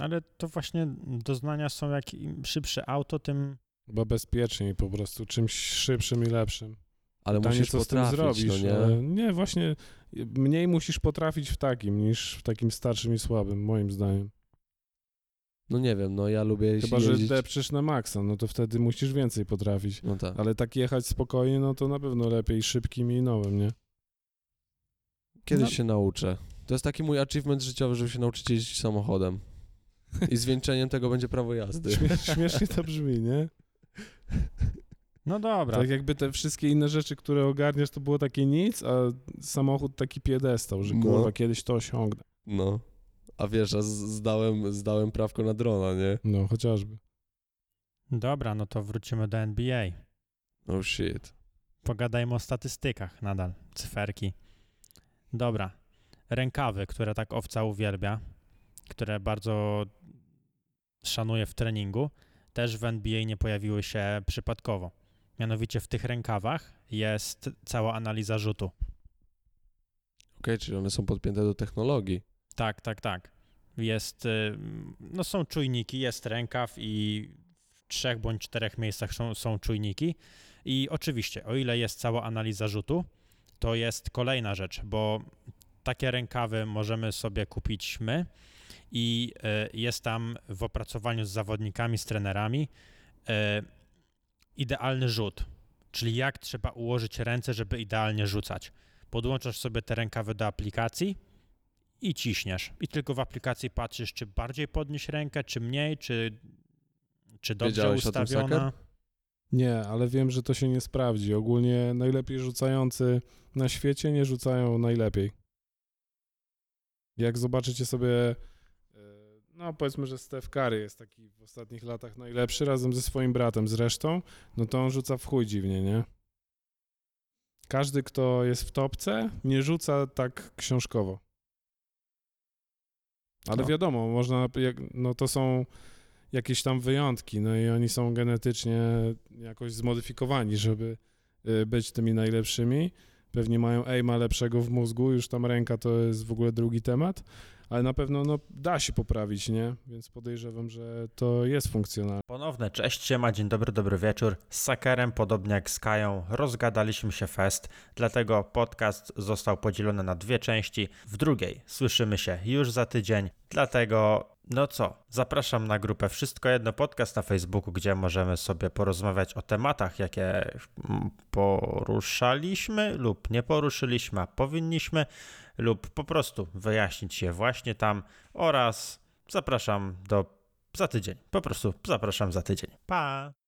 Speaker 1: Ale to właśnie doznania są, jak im szybsze auto, tym...
Speaker 3: Chyba bezpieczniej po prostu, czymś szybszym i lepszym.
Speaker 2: Ale
Speaker 3: Pytanie,
Speaker 2: musisz
Speaker 3: co z tym
Speaker 2: potrafić,
Speaker 3: zrobisz,
Speaker 2: no nie?
Speaker 3: nie, właśnie mniej musisz potrafić w takim niż w takim starszym i słabym, moim zdaniem.
Speaker 2: No nie wiem, no ja lubię
Speaker 3: Chyba,
Speaker 2: jeździć...
Speaker 3: że depczysz na maksa, no to wtedy musisz więcej potrafić.
Speaker 2: No tak.
Speaker 3: Ale tak jechać spokojnie, no to na pewno lepiej szybkim i nowym, nie?
Speaker 2: Kiedyś
Speaker 3: no-
Speaker 2: się nauczę. To jest taki mój achievement życiowy, żeby się nauczyć jeździć samochodem. I zwieńczeniem tego będzie prawo jazdy.
Speaker 3: Śmie śmiesznie to brzmi, nie?
Speaker 1: No dobra,
Speaker 3: Tak jakby te wszystkie inne rzeczy, które ogarniasz, to było takie nic, a samochód taki piedestał, że
Speaker 2: No.
Speaker 3: kurwa, kiedyś to osiągnę.
Speaker 2: No. A wiesz, a zdałem, zdałem prawko na drona, nie?
Speaker 3: No, chociażby.
Speaker 1: dobra, no to wrócimy do NBA.
Speaker 2: Oh shit.
Speaker 1: Pogadajmy o statystykach nadal, cyferki. Dobra, rękawy, które tak owca uwielbia, które bardzo szanuje w treningu, też w NBA nie pojawiły się przypadkowo. Mianowicie w tych rękawach jest cała analiza rzutu.
Speaker 2: Okej, czyli one są podpięte do technologii.
Speaker 1: Tak, tak, tak. Jest, y, no są czujniki, jest rękaw i w trzech bądź czterech miejscach są, są czujniki. I oczywiście, o ile jest cała analiza rzutu, to jest kolejna rzecz, bo takie rękawy możemy sobie kupić my i y, jest tam w opracowaniu z zawodnikami, z trenerami y, idealny rzut, czyli jak trzeba ułożyć ręce, żeby idealnie rzucać. Podłączasz sobie te rękawy do aplikacji, i ciśniesz. I tylko w aplikacji patrzysz, czy bardziej podnieść rękę, czy mniej, czy, czy dobrze
Speaker 2: Wiedziałeś
Speaker 1: ustawiona.
Speaker 3: Nie, ale wiem, że to się nie sprawdzi. Ogólnie najlepiej rzucający na świecie nie rzucają najlepiej. Jak zobaczycie sobie, e, no powiedzmy, że Steph Curry jest taki w ostatnich latach najlepszy razem ze swoim bratem zresztą, no to on rzuca w chuj dziwnie, nie? Każdy, kto jest w topce, nie rzuca tak książkowo. Ale
Speaker 2: No.
Speaker 3: wiadomo, można, no to są jakieś tam wyjątki, no i oni są genetycznie jakoś zmodyfikowani, żeby y, być tymi najlepszymi. Pewnie mają aima lepszego w mózgu, już tam ręka to jest w ogóle drugi temat, ale na pewno no, da się poprawić, nie? Więc podejrzewam, że to jest funkcjonalne.
Speaker 1: Ponowne cześć, siema, dzień dobry, dobry wieczór. Z Sakerem, podobnie jak z Kają, rozgadaliśmy się fest, dlatego podcast został podzielony na dwie części. W drugiej słyszymy się już za tydzień, dlatego no co, zapraszam na grupę Wszystko Jedno Podcast na Facebooku, gdzie możemy sobie porozmawiać o tematach, jakie poruszaliśmy lub nie poruszyliśmy, a powinniśmy, lub po prostu wyjaśnić je właśnie tam oraz zapraszam do za tydzień. Po prostu zapraszam za tydzień. Pa!